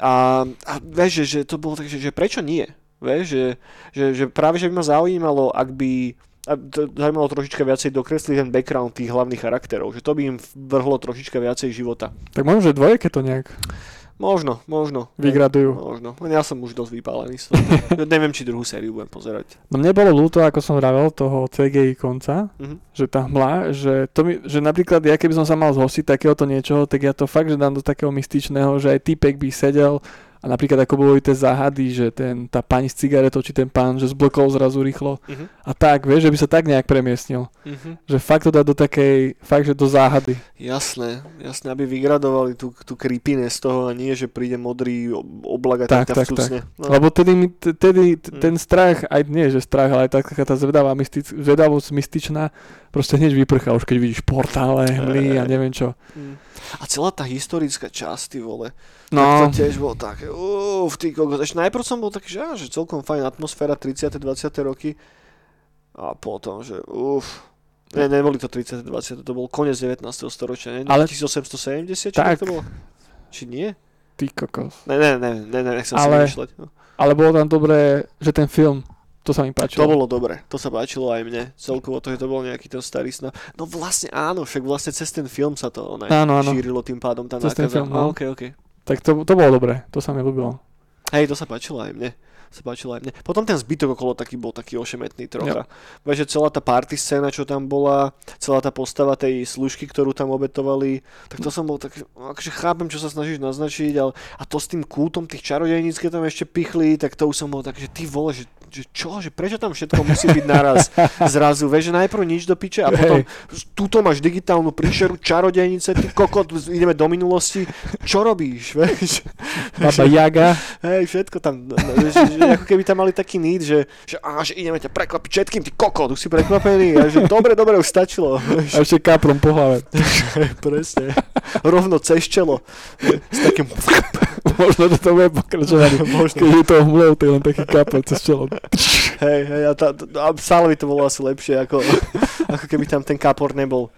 A, a vieš, že, že to bolo tak, že, že prečo nie? Vieš, že, že, že práve, že by ma zaujímalo, ak by a zaujímalo trošička viacej dokresliť ten background tých hlavných charakterov, že to by im vrhlo trošička viacej života. Tak možno, že dvojke to nejak Možno, možno. vygradujú. Možno. Ja som už dosť vypálený toho. Neviem, či druhú sériu budem pozerať. No mne bolo ľúto, ako som vravel, toho CGI konca, Mhm. že tá hmla, že, to mi, že napríklad ja keby som sa mal zhostiť takéhoto niečoho, tak ja to fakt, že dám do takého mystičného, že aj typek by sedel a napríklad ako boli tie záhady, že ten, tá pani s cigaretou, či ten pán, že zblokol zrazu rýchlo Mhm. a tak, vieš, že by sa tak nejak premiestnil. Mhm. Že fakt to dá do takej, fakt, že do záhady. Jasné, jasné, aby vygradovali tú, tú creepiness z toho a nie, že príde modrý ob- oblak a Tak, tak, tak. No. Lebo tedy, mi- tedy t- Mm. ten strach, aj nie, že strach, ale aj taká tá zvedavá mystic, zvedavosť mystičná, proste hneď vyprchá už keď vidíš portále, hmly a Hej. neviem čo. Mm. A celá tá historická časť, ty vole. No, Tak to tiež bolo také, uff, ty kokos. Ešte najprv som bol taký, že, á, že celkom fajn atmosféra 30. 20. roky. A potom, že uff. Ne, neboli to 30. 20. to bol koniec 19. storočia, ne? Ale- 1870, či Tak. to bolo? Či nie? ty kokos. Ne, ne, ne, ne, ne nechcem Ale- si vymýšľať. No. Ale bolo tam dobré, že ten film, to sa mi páčilo. To bolo dobre, to sa páčilo aj mne. Celkovo to, že to bol nejaký ten starý snah. No vlastne áno, však vlastne cez ten film sa to ne, Áno, áno. šírilo tým pádom tá Cez ten nákaza. film, A, no. okay, okay. Tak to, to bolo dobré, to sa mi ľúbilo. Hej, to sa páčilo aj mne. Sa páčilo aj mne. Potom ten zbytok okolo taký bol taký ošemetný trocha. Vieš, že celá tá party scéna, čo tam bola, celá tá postava tej služky, ktorú tam obetovali, tak to som bol tak, akože chápem, čo sa snažíš naznačiť, ale a to s tým kultom tých čarodejníc, keď tam ešte pichli, tak to už som bol tak, že ty vole, že, že čo, že prečo tam všetko musí byť naraz zrazu, vieš, že najprv nič do piče a potom tuto máš digitálnu príšeru čarodejnice, ty kokot, ideme do minulosti, čo robíš, vieš? Baba Jaga, Hej, všetko tam, no, no, že, že, ako keby tam mali taký need, že, že, á, že ideme ťa prekvapiť všetkým, ty kokot, už si prekvapený, a že dobre, dobre, už stačilo. a ešte kaprom po hlave. Presne, rovno cez čelo, s takým, Možno, to bude pokračovať. Možno. Keď je to hmlou, to je len taký kapel cez čelo. Hej, hej, a, tá, a stále by to bolo asi lepšie, ako, ako keby tam ten kapor nebol.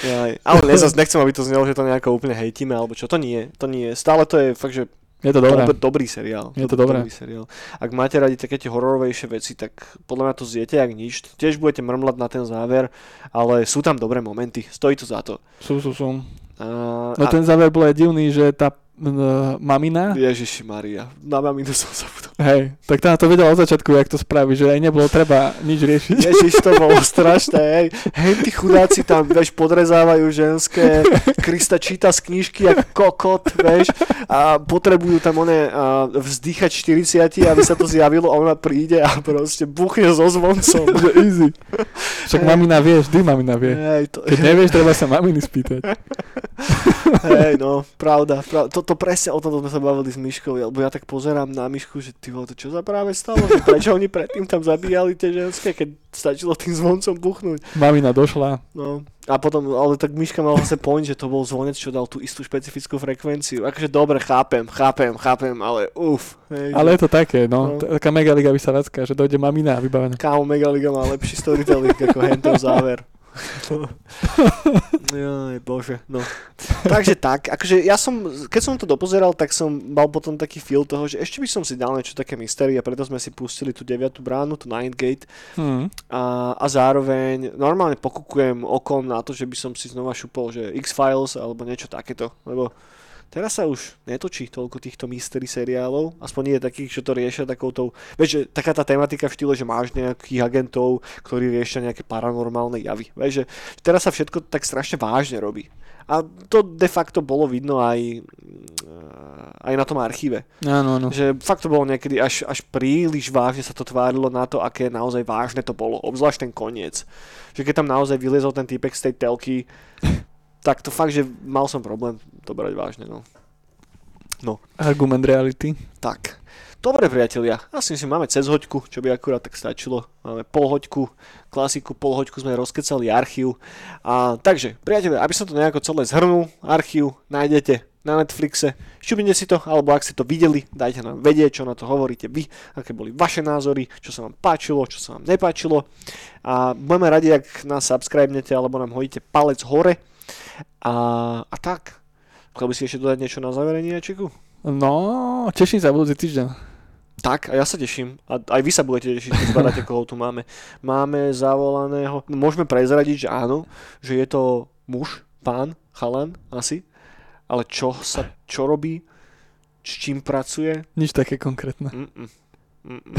Jaj. Ale ne, zase nechcem, aby to znelo, že to nejako úplne hejtíme, alebo čo, to nie, to nie. Stále to je fakt, že Je to dobré. Dob- dobrý seriál. Je to Dob- dobré. Dobrý seriál. Ak máte radi také tie hororovejšie veci, tak podľa mňa to zjete jak nič. Tiež budete mrmlať na ten záver, ale sú tam dobré momenty. Stojí to za to. Sú, sú, sú. A, No a, ten záver bol aj divný, že tá uh, mamina, Ježiši Maria, na maminu som zabudol. hej, tak tá to vedela od začiatku, jak to spraví, že aj nebolo treba nič riešiť. Ježiš, to bolo strašné, hej. Hej, tí chudáci tam, vieš, podrezávajú ženské, Krista číta z knižky jak kokot, vieš, a potrebujú tam one a, vzdýchať 40, aby sa to zjavilo a ona príde a proste buchne so zvoncom. že easy. Však mamina vie, vždy mamina vie. Hej, to, Keď nevieš, treba sa maminy spýtať. Hej, no, pravda, pravda. Toto presne o tom sme sa bavili s Myškou, lebo ja tak pozerám na Myšku, že ty vole, to čo sa práve stalo, že prečo oni predtým tam zabíjali tie ženské, keď stačilo tým zvoncom buchnúť. Mamina došla. No. A potom, ale tak Myška mal zase point, že to bol zvonec, čo dal tú istú špecifickú frekvenciu. Akože dobre, chápem, chápem, chápem, ale uf. Hej, Ale je to také, No. no. Taká megaliga vysavacká, že dojde mamina a vybavená. Kámo, Megaliga má lepší storytelling ako hento záver. Jaj, bože, no. Takže tak, akože ja som, keď som to dopozeral, tak som mal potom taký feel toho, že ešte by som si dal niečo také mystery a preto sme si pustili tú 9. bránu, tú Night Gate Hmm. a, a zároveň normálne pokukujem okom na to, že by som si znova šupol, že X-Files alebo niečo takéto, lebo Teraz sa už netočí toľko týchto mystery seriálov, aspoň nie je takých, čo to riešia takoutou, že taká tá tematika v štýle, že máš nejakých agentov, ktorí riešia nejaké paranormálne javy. Že teraz sa všetko tak strašne vážne robí. A to de facto bolo vidno aj, mm, aj na tom archíve. Áno, áno. Že fakt to bolo niekedy až, až príliš vážne sa to tvárilo na to, aké naozaj vážne to bolo. Obzvlášť ten koniec. Že keď tam naozaj vyliezol ten typek z tej telky, tak to fakt, že mal som problém to brať vážne. No. Argument reality. Tak. Dobre, priatelia, asi si máme cez hoďku, čo by akurát tak stačilo. Máme pol hoďku, klasiku, pol hoďku sme rozkecali archív. A, takže, priatelia, aby som to nejako celé zhrnul, archív nájdete na Netflixe. Šťupnite si to, alebo ak ste to videli, dajte nám vedieť, čo na to hovoríte vy, aké boli vaše názory, čo sa vám páčilo, čo sa vám nepáčilo. A budeme radi, ak nás subscribenete, alebo nám hodíte palec hore. A, a tak. Chcel by si ešte dodať niečo na zaverenie, Čiku? No, teším sa budúci týždeň. Tak, a ja sa teším. A aj vy sa budete tešiť, keď zbadáte, koho tu máme. Máme zavolaného, môžeme prezradiť, že áno, že je to muž, pán, chalan, asi. Ale čo sa, čo robí, s čím pracuje? Nič také konkrétne. Mm-mm. Mm-mm.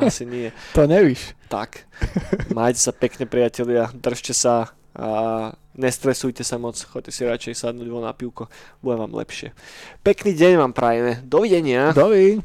Asi nie. To nevíš. Tak. Majte sa pekne, priatelia. Držte sa a nestresujte sa moc. Choďte si radšej sadnúť von na pivko. Bude vám lepšie. Pekný deň vám prajeme. Dovidenia. Dovi.